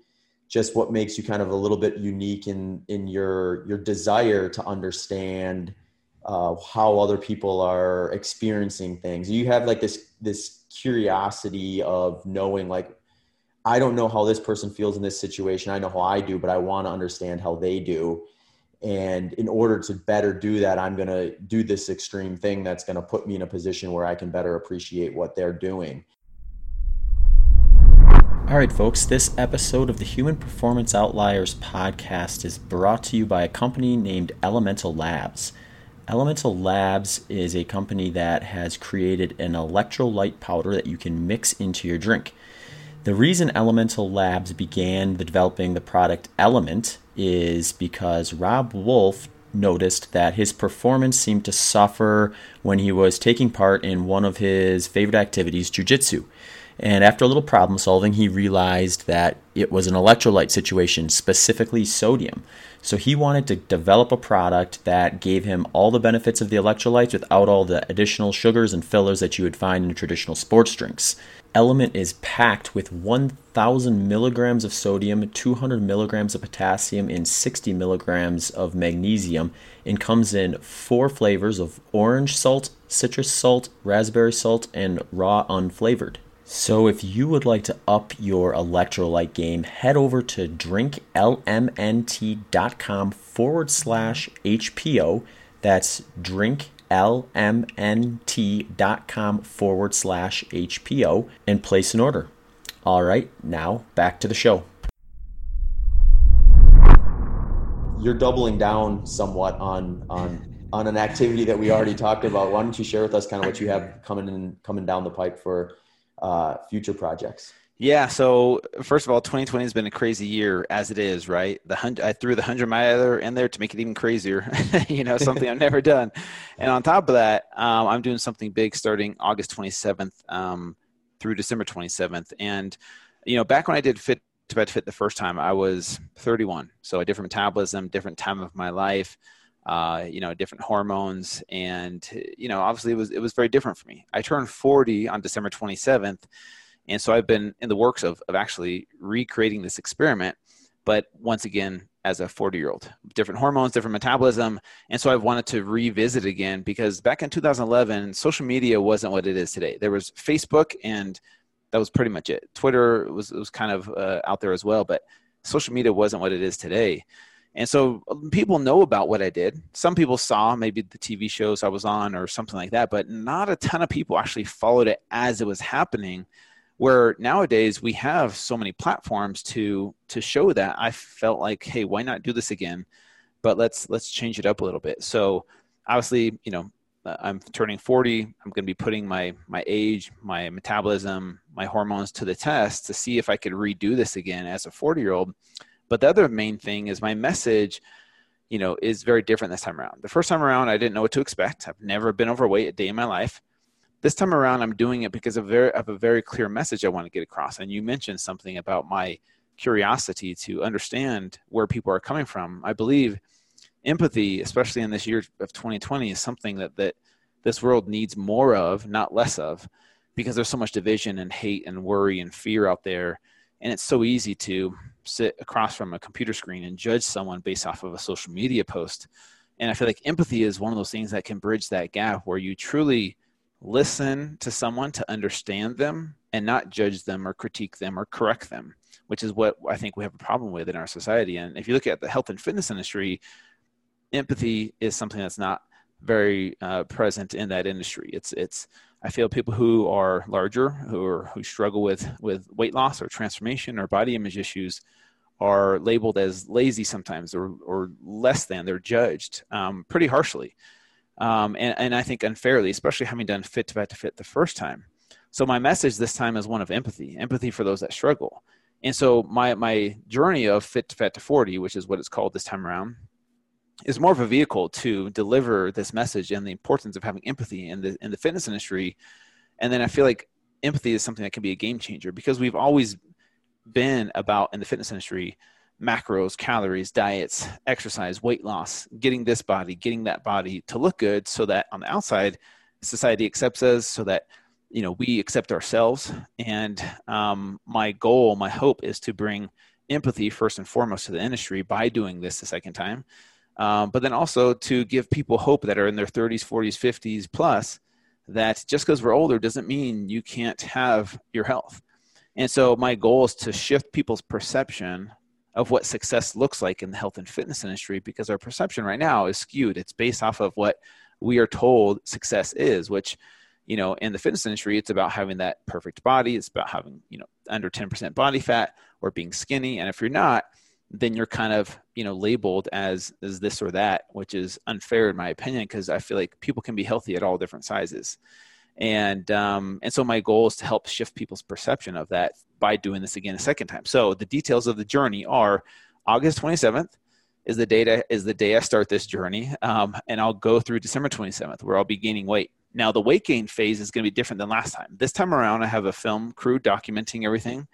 Speaker 1: just what makes you kind of a little bit unique in in your your desire to understand uh, how other people are experiencing things. You have like this this curiosity of knowing like I don't know how this person feels in this situation. I know how I do, but I want to understand how they do. And in order to better do that, I'm going to do this extreme thing that's going to put me in a position where I can better appreciate what they're doing. All right, folks, this episode of the Human Performance Outliers podcast is brought to you by a company named Elemental Labs. Elemental Labs is a company that has created an electrolyte powder that you can mix into your drink. The reason Elemental Labs began the developing the product Element is because Robb Wolf noticed that his performance seemed to suffer when he was taking part in one of his favorite activities, jujitsu. And after a little problem solving, he realized that it was an electrolyte situation, specifically sodium. So he wanted to develop a product that gave him all the benefits of the electrolytes without all the additional sugars and fillers that you would find in traditional sports drinks. Element is packed with 1,000 milligrams of sodium, 200 milligrams of potassium, and 60 milligrams of magnesium, and comes in four flavors of orange salt, citrus salt, raspberry salt, and raw unflavored. So, if you would like to up your electrolyte game, head over to drinklmnt.com forward slash HPO. That's drink lmnt.com forward slash HPO and place an order. All right, now back to the show. You're doubling down somewhat on on on an activity that we already talked about. Why don't you share with us kind of what you have coming in coming down the pipe for uh, future projects?
Speaker 2: Yeah. So first of all, 2020 has been a crazy year as it is, right? The hundred, I threw the hundred miler in there to make it even crazier. you know, something I've never done. And on top of that, um, I'm doing something big starting August 27th um, through December 27th. And you know, back when I did fit to bed fit the first time, I was 31, so a different metabolism, different time of my life. Uh, you know, different hormones, and you know, obviously it was it was very different for me. I turned 40 on December 27th and so I've been in the works of, of actually recreating this experiment, but once again, as a 40 year old, different hormones, different metabolism. And so I've wanted to revisit again because back in 2011, social media wasn't what it is today. There was Facebook, and that was pretty much it. Twitter was, was kind of uh, out there as well, but social media wasn't what it is today. And so um, people know about what I did. Some people saw maybe the TV shows I was on or something like that, but not a ton of people actually followed it as it was happening where nowadays we have so many platforms to to show that i felt like hey why not do this again but let's let's change it up a little bit. So obviously, you know, uh, I'm turning 40. I'm going to be putting my my age, my metabolism, my hormones to the test to see if I could redo this again as a 40 year old. But the other main thing is my message, you know, is very different this time around. The first time around, I didn't know what to expect. I've never been overweight a day in my life. This time around, I'm doing it because of, very, of a very clear message I want to get across. And you mentioned something about my curiosity to understand where people are coming from. I believe empathy, especially in this year of 2020, is something that that this world needs more of, not less of, because there's so much division and hate and worry and fear out there, and it's so easy to sit across from a computer screen and judge someone based off of a social media post. And I feel like empathy is one of those things that can bridge that gap where you truly listen to someone to understand them and not judge them or critique them or correct them, which is what I think we have a problem with in our society. And if you look at the health and fitness industry, empathy is something that's not very uh, present in that industry. It's it's I feel people who are larger, who are who struggle with with weight loss or transformation or body image issues, are labeled as lazy sometimes or or less than. They're judged um, pretty harshly, um, and and I think unfairly, especially having done fit to fat to fit the first time. So my message this time is one of empathy, empathy for those that struggle. And so my my journey of fit to fat to 40, which is what it's called this time around, is more of a vehicle to deliver this message and the importance of having empathy in the in the fitness industry. And then I feel like empathy is something that can be a game changer because we've always been about in the fitness industry macros, calories, diets, exercise, weight loss, getting this body, getting that body to look good so that on the outside society accepts us so that you know we accept ourselves and um, my goal my hope is to bring empathy first and foremost to the industry by doing this the second time um, but then also to give people hope that are in their 30s, 40s, 50s plus that just because we're older doesn't mean you can't have your health. And so my goal is to shift people's perception of what success looks like in the health and fitness industry because our perception right now is skewed. It's based off of what we are told success is, which, you know, in the fitness industry, it's about having that perfect body. It's about having, you know, under 10% body fat or being skinny. And if you're not, then you're kind of you know labeled as as this or that which is unfair in my opinion because i feel like people can be healthy at all different sizes and um, and so my goal is to help shift people's perception of that by doing this again a second time so the details of the journey are august 27th is the date is the day i start this journey um, and i'll go through december 27th where i'll be gaining weight now the weight gain phase is going to be different than last time this time around i have a film crew documenting everything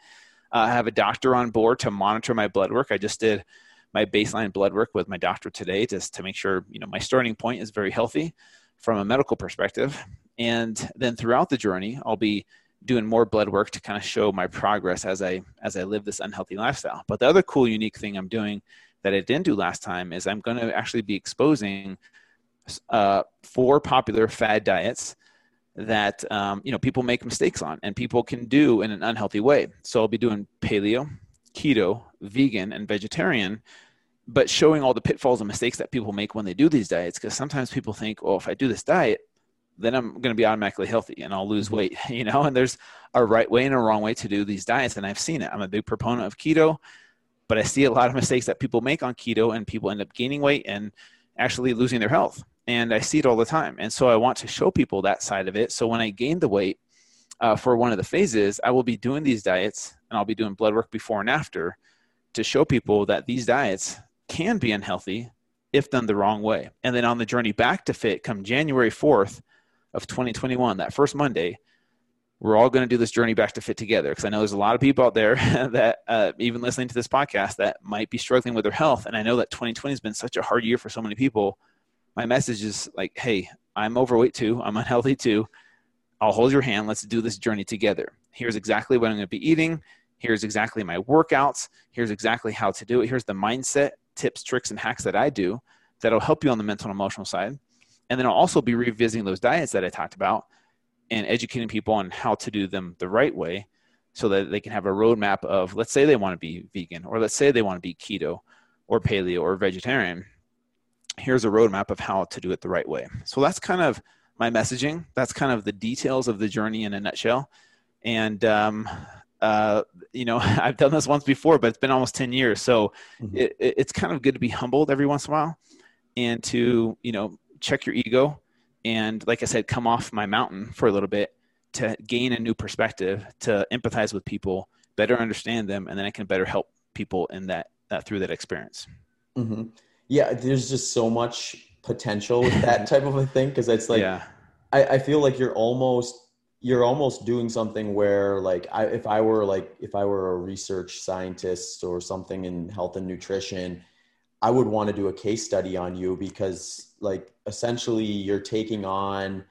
Speaker 2: uh, I have a doctor on board to monitor my blood work. I just did my baseline blood work with my doctor today just to make sure you know my starting point is very healthy from a medical perspective. And then throughout the journey, I'll be doing more blood work to kind of show my progress as I as I live this unhealthy lifestyle. But the other cool, unique thing I'm doing that I didn't do last time is I'm going to actually be exposing uh, four popular fad diets that um, you know people make mistakes on and people can do in an unhealthy way so i'll be doing paleo keto vegan and vegetarian but showing all the pitfalls and mistakes that people make when they do these diets because sometimes people think oh if i do this diet then i'm going to be automatically healthy and i'll lose mm-hmm. weight you know and there's a right way and a wrong way to do these diets and i've seen it i'm a big proponent of keto but i see a lot of mistakes that people make on keto and people end up gaining weight and actually losing their health and I see it all the time. And so I want to show people that side of it. So when I gain the weight uh, for one of the phases, I will be doing these diets and I'll be doing blood work before and after to show people that these diets can be unhealthy if done the wrong way. And then on the journey back to fit, come January 4th of 2021, that first Monday, we're all going to do this journey back to fit together because I know there's a lot of people out there that, uh, even listening to this podcast, that might be struggling with their health. And I know that 2020 has been such a hard year for so many people my message is like, hey, I'm overweight too. I'm unhealthy too. I'll hold your hand. Let's do this journey together. Here's exactly what I'm going to be eating. Here's exactly my workouts. Here's exactly how to do it. Here's the mindset tips, tricks, and hacks that I do that'll help you on the mental and emotional side. And then I'll also be revisiting those diets that I talked about and educating people on how to do them the right way so that they can have a roadmap of, let's say they want to be vegan, or let's say they want to be keto or paleo or vegetarian here's a roadmap of how to do it the right way. So that's kind of my messaging. That's kind of the details of the journey in a nutshell. And um, uh, you know, I've done this once before, but it's been almost 10 years. So mm-hmm. it, it's kind of good to be humbled every once in a while and to, you know, check your ego. And like I said, come off my mountain for a little bit to gain a new perspective, to empathize with people, better understand them, and then I can better help people in that, that through that experience.
Speaker 1: Mm-hmm. Yeah, there's just so much potential with that type of a thing because it's like yeah. I, I feel like you're almost you're almost doing something where like I, if i were like if i were a research scientist or something in health and nutrition i would want to do a case study on you because like essentially you're taking on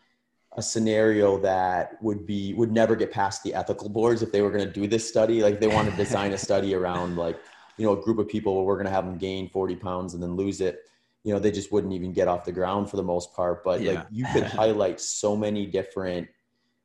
Speaker 1: a scenario that would be would never get past the ethical boards if they were going to do this study like they want to design a study around like you know a group of people where we're going to have them gain 40 pounds and then lose it you know they just wouldn't even get off the ground for the most part but yeah. like you could highlight so many different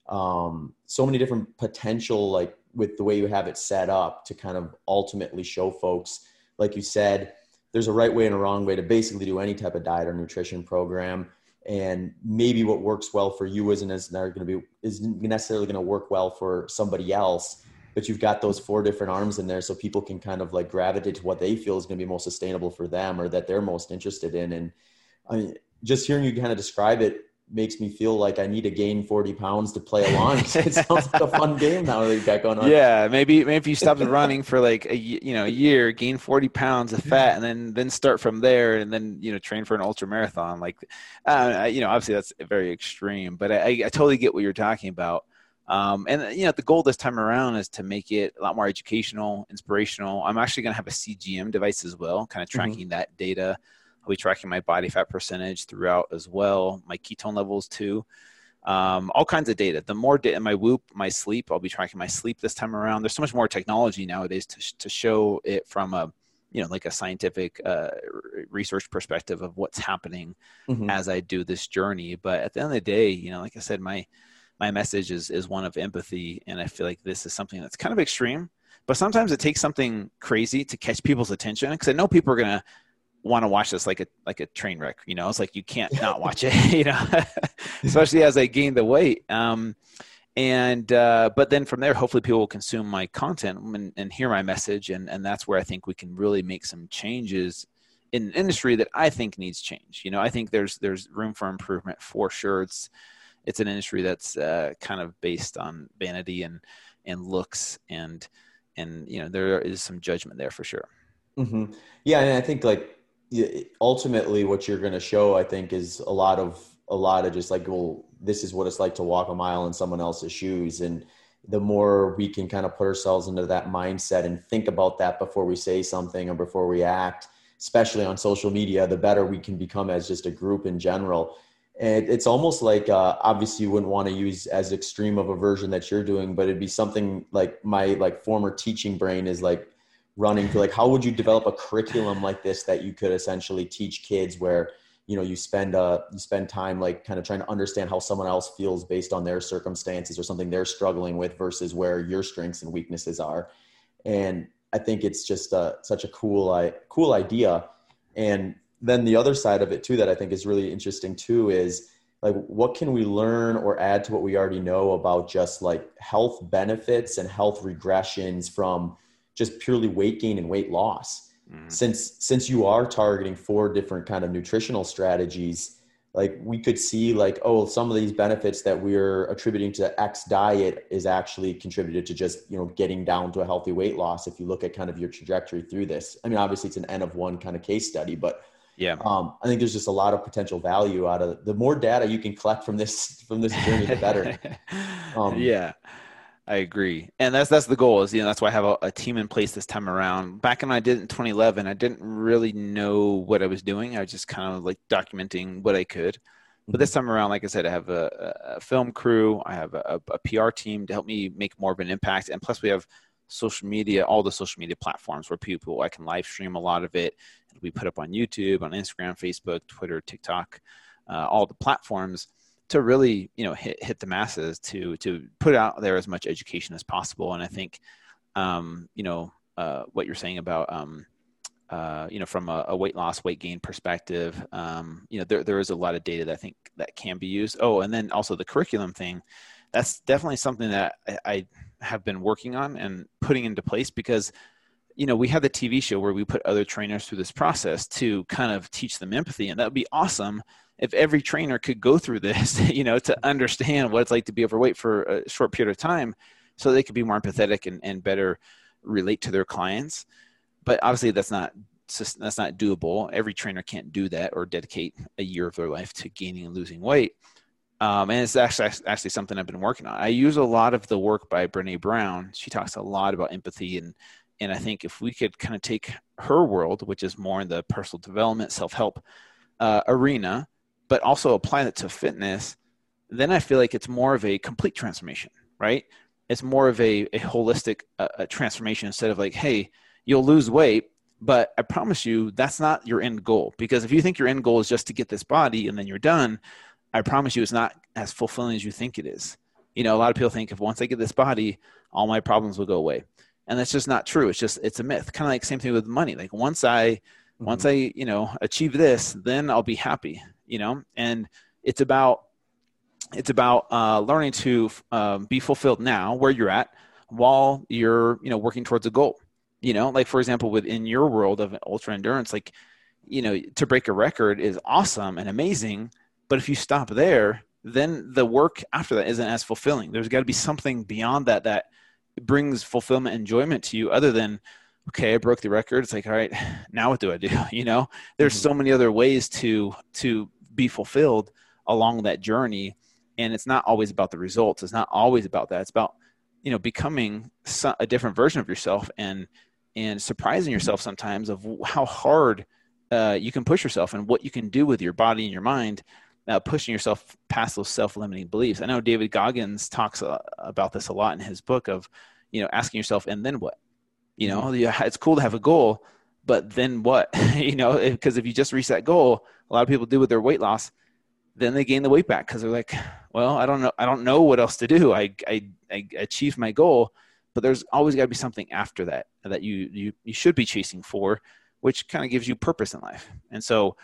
Speaker 1: um, so many different potential like with the way you have it set up to kind of ultimately show folks like you said there's a right way and a wrong way to basically do any type of diet or nutrition program. And maybe what works well for you isn't going to be isn't necessarily going to work well for somebody else but you've got those four different arms in there so people can kind of like gravitate to what they feel is going to be most sustainable for them or that they're most interested in. And i mean just hearing you kind of describe it makes me feel like I need to gain 40 pounds to play along. it sounds like a fun game now that you got going on.
Speaker 2: Yeah. Maybe, maybe if you stop the running for like a, you know, a year, gain 40 pounds of fat and then, then start from there and then, you know, train for an ultra marathon. Like, uh, you know, obviously that's very extreme, but I, I totally get what you're talking about. Um, and you know, the goal this time around is to make it a lot more educational, inspirational. I'm actually going to have a CGM device as well, kind of mm-hmm. tracking mm-hmm. that data I'll be tracking my body fat percentage throughout as well, my ketone levels too. Um, all kinds of data. The more data, my Whoop, my sleep, I'll be tracking my sleep this time around. There's so much more technology nowadays to, to show it from a, you know, like a scientific uh, research perspective of what's happening mm-hmm. as I do this journey. But at the end of the day, you know, like I said, my my message is is one of empathy, and I feel like this is something that's kind of extreme. But sometimes it takes something crazy to catch people's attention because I know people are gonna want to watch this like a like a train wreck. You know, it's like you can't not watch it. You know, especially as I gain the weight. Um, and uh, but then from there, hopefully people will consume my content and, and hear my message, and and that's where I think we can really make some changes in an industry that I think needs change. You know, I think there's there's room for improvement for sure. It's it's an industry that's uh, kind of based on vanity and and looks and and you know there is some judgment there for sure.
Speaker 1: Mm-hmm. Yeah, and I think like ultimately what you're going to show i think is a lot of a lot of just like well this is what it's like to walk a mile in someone else's shoes. And the more we can kind of put ourselves into that mindset and think about that before we say something or before we act especially on social media the better we can become as just a group in general. And it's almost like uh, obviously you wouldn't want to use as extreme of a version that you're doing but it'd be something like my like former teaching brain is like running through like how would you develop a curriculum like this that you could essentially teach kids where you know you spend uh you spend time like kind of trying to understand how someone else feels based on their circumstances or something they're struggling with versus where your strengths and weaknesses are? And i think it's just uh, such a cool I, cool idea. And then the other side of it too that i think is really interesting too is like what can we learn or add to what we already know about just like health benefits and health regressions from just purely weight gain and weight loss. Mm. Since since you are targeting four different kind of nutritional strategies, like we could see like oh some of these benefits that we're attributing to X diet is actually contributed to just you know getting down to a healthy weight loss. If you look at kind of your trajectory through this, I mean obviously it's an n of one kind of case study, but
Speaker 2: yeah
Speaker 1: um, i think there's just a lot of potential value out of the more data you can collect from this from this journey the better
Speaker 2: um, yeah I agree, and that's that's the goal. Is you know that's why I have a, a, team in place this time around. Back when I did it in 2011, I didn't really know what I was doing. I was just kind of like documenting what I could. But this mm-hmm. time around, like I said, I have a, a film crew. I have a, a, PR team to help me make more of an impact, and plus we have social media, all the social media platforms where people I can live stream a lot of it. It'll be put up on YouTube, on Instagram, Facebook, Twitter, TikTok, uh, all the platforms to really you know hit hit the masses to to put out there as much education as possible. And i think um, you know uh, what you're saying about um, uh, you know from a, a, weight loss weight gain perspective um, you know there, there is a lot of data that i think that can be used. Oh and then also the curriculum thing that's definitely something that I, I have been working on and putting into place because you know we had the tv show where we put other trainers through this process to kind of teach them empathy and that would be awesome if every trainer could go through this you know to understand what it's like to be overweight for a short period of time so they could be more empathetic and, and better relate to their clients but obviously that's not that's not doable every trainer can't do that or dedicate a year of their life to gaining and losing weight um, and it's actually actually something I've been working on. I use a lot of the work by Brene Brown. She talks a lot about empathy, and and I think if we could kind of take her world, which is more in the personal development, self help uh, arena, but also apply that to fitness, then I feel like it's more of a complete transformation, right? It's more of a, a holistic uh, a transformation instead of like, hey, you'll lose weight, but I promise you that's not your end goal. Because if you think your end goal is just to get this body and then you're done, I promise you, it's not as fulfilling as you think it is. You know, a lot of people think if once I get this body, all my problems will go away, and that's just not true. It's just it's a myth. Kind of like same thing with money. Like once I mm-hmm. once I you know achieve this, then I'll be happy. You know, and it's about it's about uh, learning to um, be fulfilled now where you're at while you're you know working towards a goal. You know, like for example, within your world of ultra endurance, like you know to break a record is awesome and amazing but if you stop there, then the work after that isn't as fulfilling. There's got to be something beyond that that brings fulfillment, and enjoyment to you, other than okay, I broke the record. It's like, all right, now what do I do? You know, there's mm-hmm. so many other ways to to be fulfilled along that journey, and it's not always about the results. It's not always about that. It's about you know becoming a different version of yourself and and surprising yourself sometimes of how hard uh, you can push yourself and what you can do with your body and your mind uh, pushing yourself past those self-limiting beliefs. I know David Goggins talks uh, about this a lot in his book of, you know, asking yourself, and then what? You know, mm-hmm. it's cool to have a goal, but then what? you know, because if you just reach that goal, a lot of people do with their weight loss, then they gain the weight back because they're like, well, I don't know, I don't know what else to do. I I, I achieved my goal, but there's always got to be something after that that you you you should be chasing for, which kind of gives you purpose in life. And so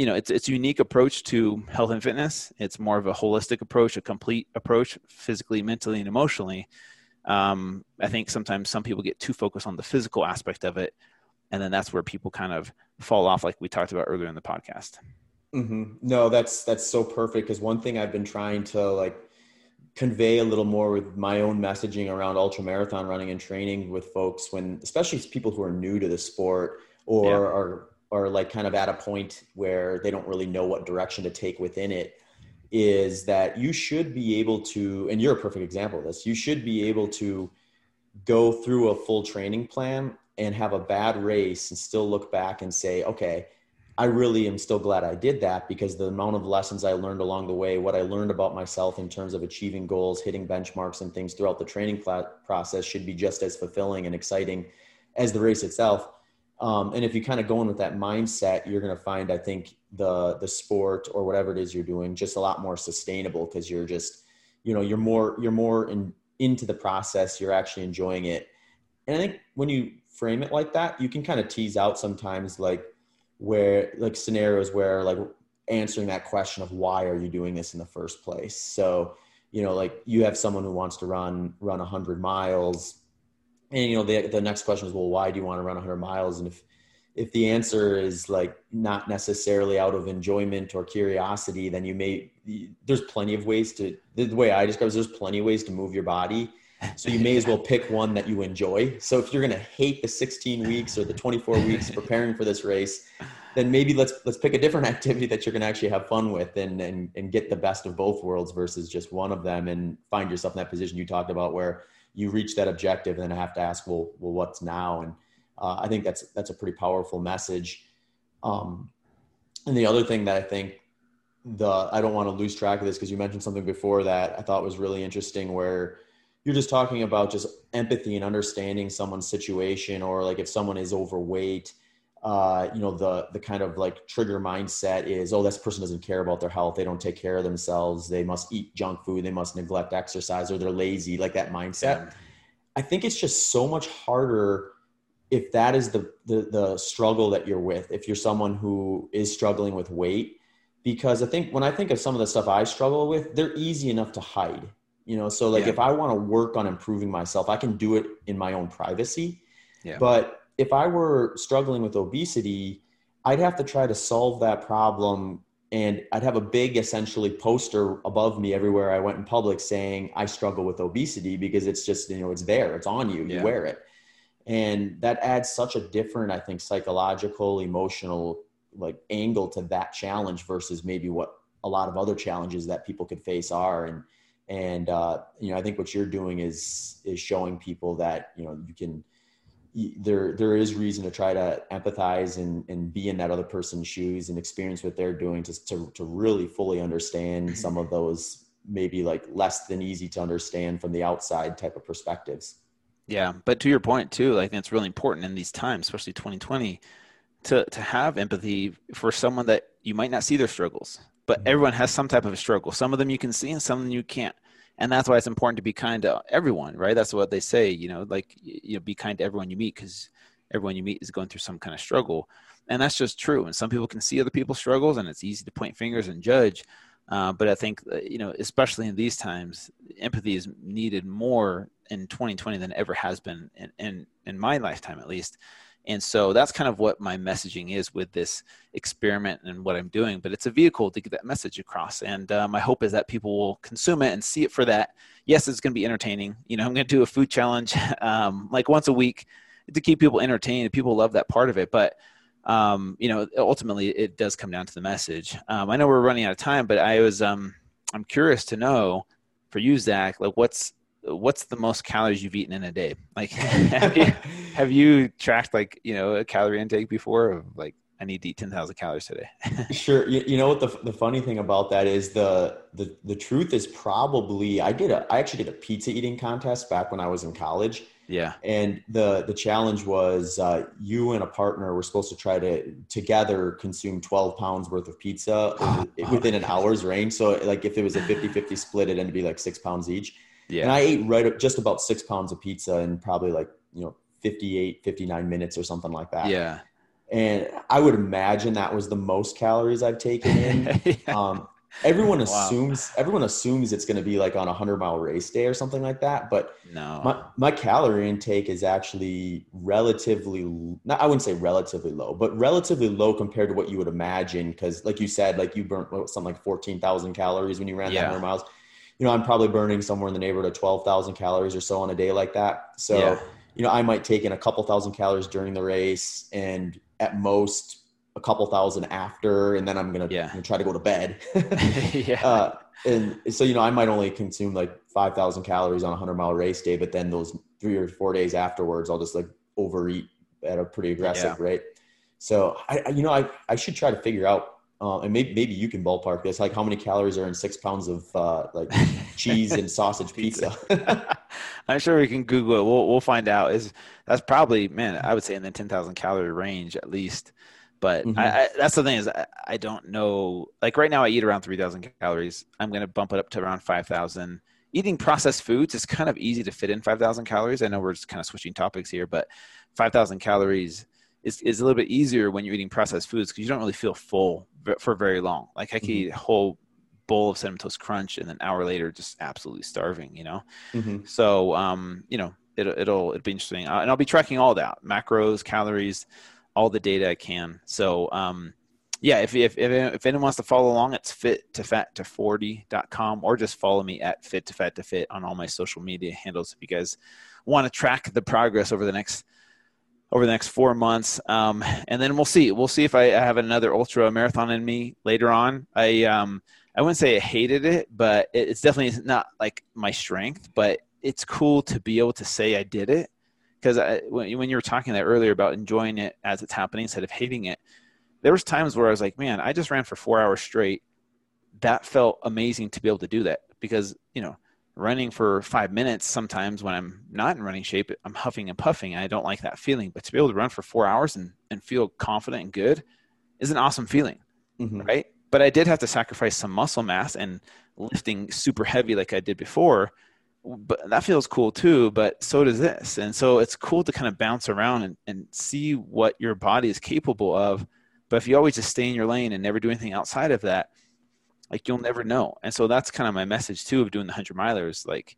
Speaker 2: you know it's it's a unique approach to health and fitness it's more of a holistic approach a complete approach physically mentally and emotionally um, i think sometimes some people get too focused on the physical aspect of it and then that's where people kind of fall off like we talked about earlier in the podcast
Speaker 1: mm-hmm. no that's that's so perfect because one thing i've been trying to like convey a little more with my own messaging around ultra marathon running and training with folks when especially people who are new to the sport or yeah. are or like kind of at a point where they don't really know what direction to take within it is that you should be able to and you're a perfect example of this you should be able to go through a full training plan and have a bad race and still look back and say okay i really am still glad i did that because the amount of lessons i learned along the way what i learned about myself in terms of achieving goals hitting benchmarks and things throughout the training process should be just as fulfilling and exciting as the race itself um, and if you kind of go in with that mindset, you're going to find, I think, the the sport or whatever it is you're doing just a lot more sustainable because you're just, you know, you're more you're more in into the process. You're actually enjoying it, and I think when you frame it like that, you can kind of tease out sometimes like where like scenarios where like answering that question of why are you doing this in the first place. So you know, like you have someone who wants to run run a hundred miles and you know the the next question is well why do you want to run 100 miles? And if if the answer is like not necessarily out of enjoyment or curiosity then you may there's plenty of ways to the way i describe it there's plenty of ways to move your body. So you may as well pick one that you enjoy. So if you're going to hate the 16 weeks or the 24 weeks preparing for this race then maybe let's let's pick a different activity that you're going to actually have fun with and, and and get the best of both worlds versus just one of them and find yourself in that position you talked about where you reach that objective and then I have to ask, well, well, what's now? And uh, I think that's that's a pretty powerful message. Um, and the other thing that I think the I don't want to lose track of this because you mentioned something before that I thought was really interesting where you're just talking about just empathy and understanding someone's situation or like if someone is overweight uh, you know the the kind of like trigger mindset is oh this person doesn't care about their health they don't take care of themselves they must eat junk food they must neglect exercise or they're lazy like that mindset yeah. i think it's just so much harder if that is the, the the struggle that you're with if you're someone who is struggling with weight because i think when i think of some of the stuff i struggle with they're easy enough to hide You know, so like
Speaker 2: Yeah.
Speaker 1: if I want to work on improving myself, I can do it in my own privacy.
Speaker 2: Yeah.
Speaker 1: But if I were struggling with obesity, I'd have to try to solve that problem and I'd have a big essentially poster above me everywhere I went in public saying I struggle with obesity because it's just, you know, it's there, it's on you, you
Speaker 2: Yeah.
Speaker 1: wear it. And that adds such a different, I think, psychological, emotional like angle to that challenge versus maybe what a lot of other challenges that people could face are. And and uh, you know, I think what you're doing is is showing people that you know you can there there is reason to try to empathize and and be in that other person's shoes and experience what they're doing to to, to really fully understand some of those maybe like less than easy to understand from the outside type of perspectives.
Speaker 2: Yeah, but to your point too, I think it's really important in these times, especially 2020, to to have empathy for someone that you might not see their struggles, but
Speaker 1: Mhm.
Speaker 2: everyone has some type of a struggle. Some of them you can see, and some of them you can't. And that's why it's important to be kind to everyone, right? That's what they say, you know, like you know, be kind to everyone you meet because everyone you meet is going through some kind of struggle, and that's just true. And some people can see other people's struggles, and it's easy to point fingers and judge. Uh, but I think uh, you know, especially in these times, empathy is needed more in 2020 than ever has been in, in in my lifetime, at least. And so that's kind of what my messaging is with this experiment and what I'm doing. But it's a vehicle to get that message across. And uh, my hope is that people will consume it and see it for that. Yes, it's going to be entertaining. You know, I'm going to do a food challenge um, like once a week to keep people entertained. People love that part of it. But um, you know, ultimately, it does come down to the message. Um, I know we're running out of time, but I was um, I'm curious to know for you, Zach, like what's what's the most calories you've eaten in a day? Like, have you, have you tracked like you know a calorie intake before of like I need to eat ten thousand calories today?
Speaker 1: Sure. You, you know what the, the funny thing about that is the, the the truth is probably I did a I actually did a pizza eating contest back when I was in college,
Speaker 2: yeah,
Speaker 1: and the the challenge was uh, you and a partner were supposed to try to together consume 12 pounds worth of pizza within an hour's range. So like if it was a 50-50 split, it'd end up be like six pounds each. And I ate right up just about six pounds of pizza in probably like you know 58 59 minutes or something like that.
Speaker 2: yeah.
Speaker 1: And I would imagine that was the most calories I've taken in.
Speaker 2: Yeah.
Speaker 1: um, everyone
Speaker 2: Wow.
Speaker 1: assumes everyone assumes it's going to be like on a hundred mile race day or something like that. But
Speaker 2: no,
Speaker 1: my my calorie intake is actually relatively not I wouldn't say relatively low, but relatively low compared to what you would imagine. Because like you said, like you burnt something like fourteen thousand calories when you ran
Speaker 2: Yeah.
Speaker 1: that hundred miles. You know, I'm probably burning somewhere in the neighborhood of twelve thousand calories or so on a day like that. So
Speaker 2: Yeah.
Speaker 1: you know, I might take in a couple thousand calories during the race, and at most a couple thousand after, and then I'm gonna,
Speaker 2: Yeah.
Speaker 1: gonna try to go to bed.
Speaker 2: yeah,
Speaker 1: uh, and so you know, I might only consume like five thousand calories on a hundred mile race day, but then those three or four days afterwards, I'll just like overeat at a pretty aggressive
Speaker 2: Yeah.
Speaker 1: rate. So I, I- you know, I, I should try to figure out, uh, and maybe maybe you can ballpark this, like how many calories are in six pounds of uh, like cheese and sausage pizza.
Speaker 2: I'm sure we can Google it. We'll we'll find out. Is that's probably man? I would say in the ten thousand calorie range at least. But
Speaker 1: Mhm.
Speaker 2: I, I, that's the thing is I, I don't know. Like right now, I eat around three thousand calories. I'm going to bump it up to around five thousand. Eating processed foods is kind of easy to fit in five thousand calories. I know we're just kind of switching topics here, but five thousand calories is, is a little bit easier when you're eating processed foods because you don't really feel full for very long. Like I could
Speaker 1: Mhm.
Speaker 2: eat a whole bowl of cinnamon toast crunch and an hour later just absolutely starving. You know.
Speaker 1: Mhm.
Speaker 2: So, um, you know, it'll, it'll, it'll be interesting. Uh, and I'll be tracking all that macros, calories, all the data I can. So, um, yeah, if, if, if, if anyone wants to follow along, it's fit to fat to 40.com or just follow me at fit to fat to fit on all my social media handles. If you guys want to track the progress over the next, over the next four months. Um, and then we'll see, we'll see if I have another ultra marathon in me later on. I, um, I wouldn't say I hated it, but it- it's definitely not like my strength. But it's cool to be able to say I did it because when, when you were talking that earlier about enjoying it as it's happening instead of hating it, there was times where I was like, man, I just ran for four hours straight. That felt amazing to be able to do that because you know running for five minutes sometimes when I'm not in running shape, I'm huffing and puffing. And I don't like that feeling. But to be able to run for four hours and, and feel confident and good is an awesome feeling
Speaker 1: Mhm.
Speaker 2: right? But I did have to sacrifice some muscle mass and lifting super heavy like I did before. But that feels cool too, but so does this. And so it's cool to kind of bounce around and, and see what your body is capable of. But if you always just stay in your lane and never do anything outside of that, like you'll never know. And so that's kind of my message too of doing the hundred milers. Like,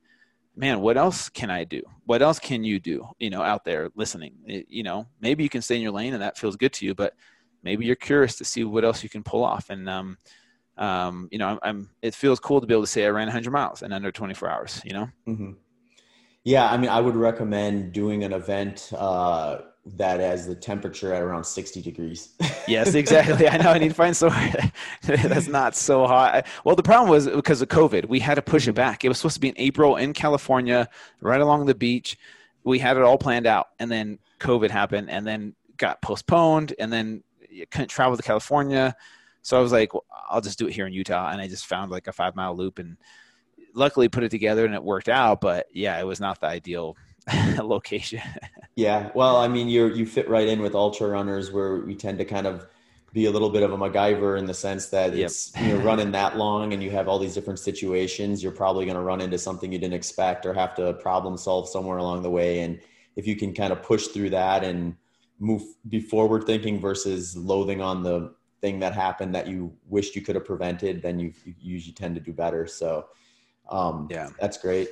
Speaker 2: man, what else can I do? What else can you do? You know, out there listening. It, you know, maybe you can stay in your lane and that feels good to you, but maybe you're curious to see what else you can pull off. And um, um, you know, I'm, I'm, It feels cool to be able to say I ran 100 miles in under 24 hours. You know.
Speaker 1: Mm-hmm. Yeah, I mean, I would recommend doing an event. Uh, that has the temperature at around 60 degrees.
Speaker 2: yes, exactly. I know I need to find somewhere that's not so hot. Well, the problem was because of COVID, we had to push it mm-hmm. back. It was supposed to be in April in California, right along the beach. We had it all planned out, and then COVID happened, and then got postponed, and then you couldn't travel to California. So I was like, well, I'll just do it here in Utah, and I just found like a five mile loop, and luckily put it together, and it worked out. But yeah, it was not the ideal location.
Speaker 1: Yeah, well, I mean, you you fit right in with ultra runners, where we tend to kind of be a little bit of a MacGyver in the sense that yep. it's you know running that long and you have all these different situations. You're probably going to run into something you didn't expect or have to problem solve somewhere along the way. And if you can kind of push through that and move, be forward thinking versus loathing on the thing that happened that you wished you could have prevented, then you, you usually tend to do better. So um, yeah, that's great.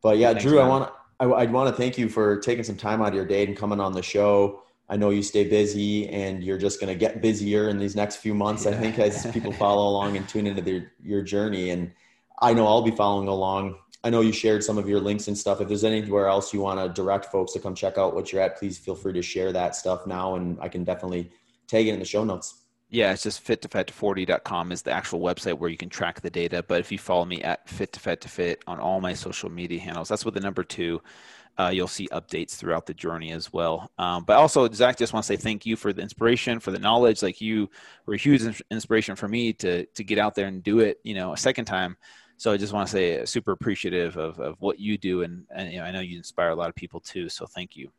Speaker 1: But yeah, Thanks, Drew, man. I want I, would want to thank you for taking some time out of your day and coming on the show. I know you stay busy and you're just going to get busier in these next few months. Yeah. I think as people follow along and tune into their, your journey. And I know I'll be following along. I know you shared some of your links and stuff. If there's anywhere else you want to direct folks to come check out what you're at, please feel free to share that stuff now. And I can definitely tag it in the show notes.
Speaker 2: Yeah, it's just fit to fat to 40.com is the actual website where you can track the data. But if you follow me at fit to fat to fit on all my social media handles, that's with the number two. Uh, you'll see updates throughout the journey as well. Um, but also, Zach, just want to say thank you for the inspiration, for the knowledge. Like you were a huge inspiration for me to to get out there and do it, you know, a second time. So I just want to say super appreciative of, of what you do, and, and you know, I know you inspire a lot of people too. So thank you.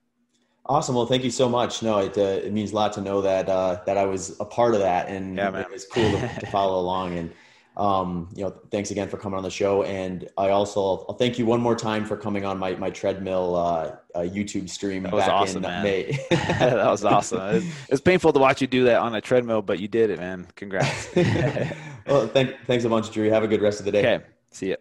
Speaker 1: Awesome. Well, thank you so much. No, it, uh, it means a lot to know that uh, that I was a part of that, and yeah, it was cool to, to follow along. And um, you know, thanks again for coming on the show. And I also I'll thank you one more time for coming on my my treadmill uh, uh, YouTube stream.
Speaker 2: That was awesome, man. that was awesome. It was, it painful to watch you do that on a treadmill, but you did it, man. Congrats.
Speaker 1: well, thank, thanks a bunch, Drew. Have a good rest of the day.
Speaker 2: Okay. See you.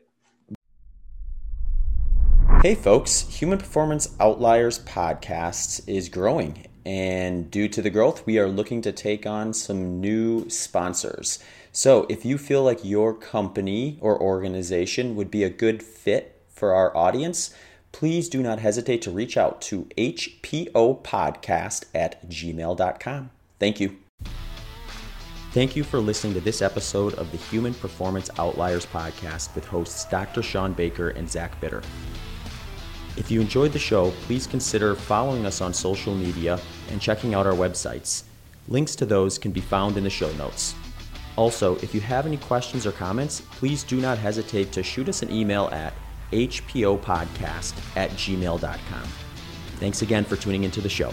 Speaker 1: Hey, folks, Human Performance Outliers podcast is growing. And due to the growth, we are looking to take on some new sponsors. So if you feel like your company or organization would be a good fit for our audience, please do not hesitate to reach out to hpopodcast at gmail.com. Thank you. Thank you for listening to this episode of the Human Performance Outliers podcast with hosts Dr. Sean Baker and Zach Bitter. If you enjoyed the show, please consider following us on social media and checking out our websites. Links to those can be found in the show notes. Also, if you have any questions or comments, please do not hesitate to shoot us an email at hpopodcast at gmail.com. Thanks again for tuning into the show.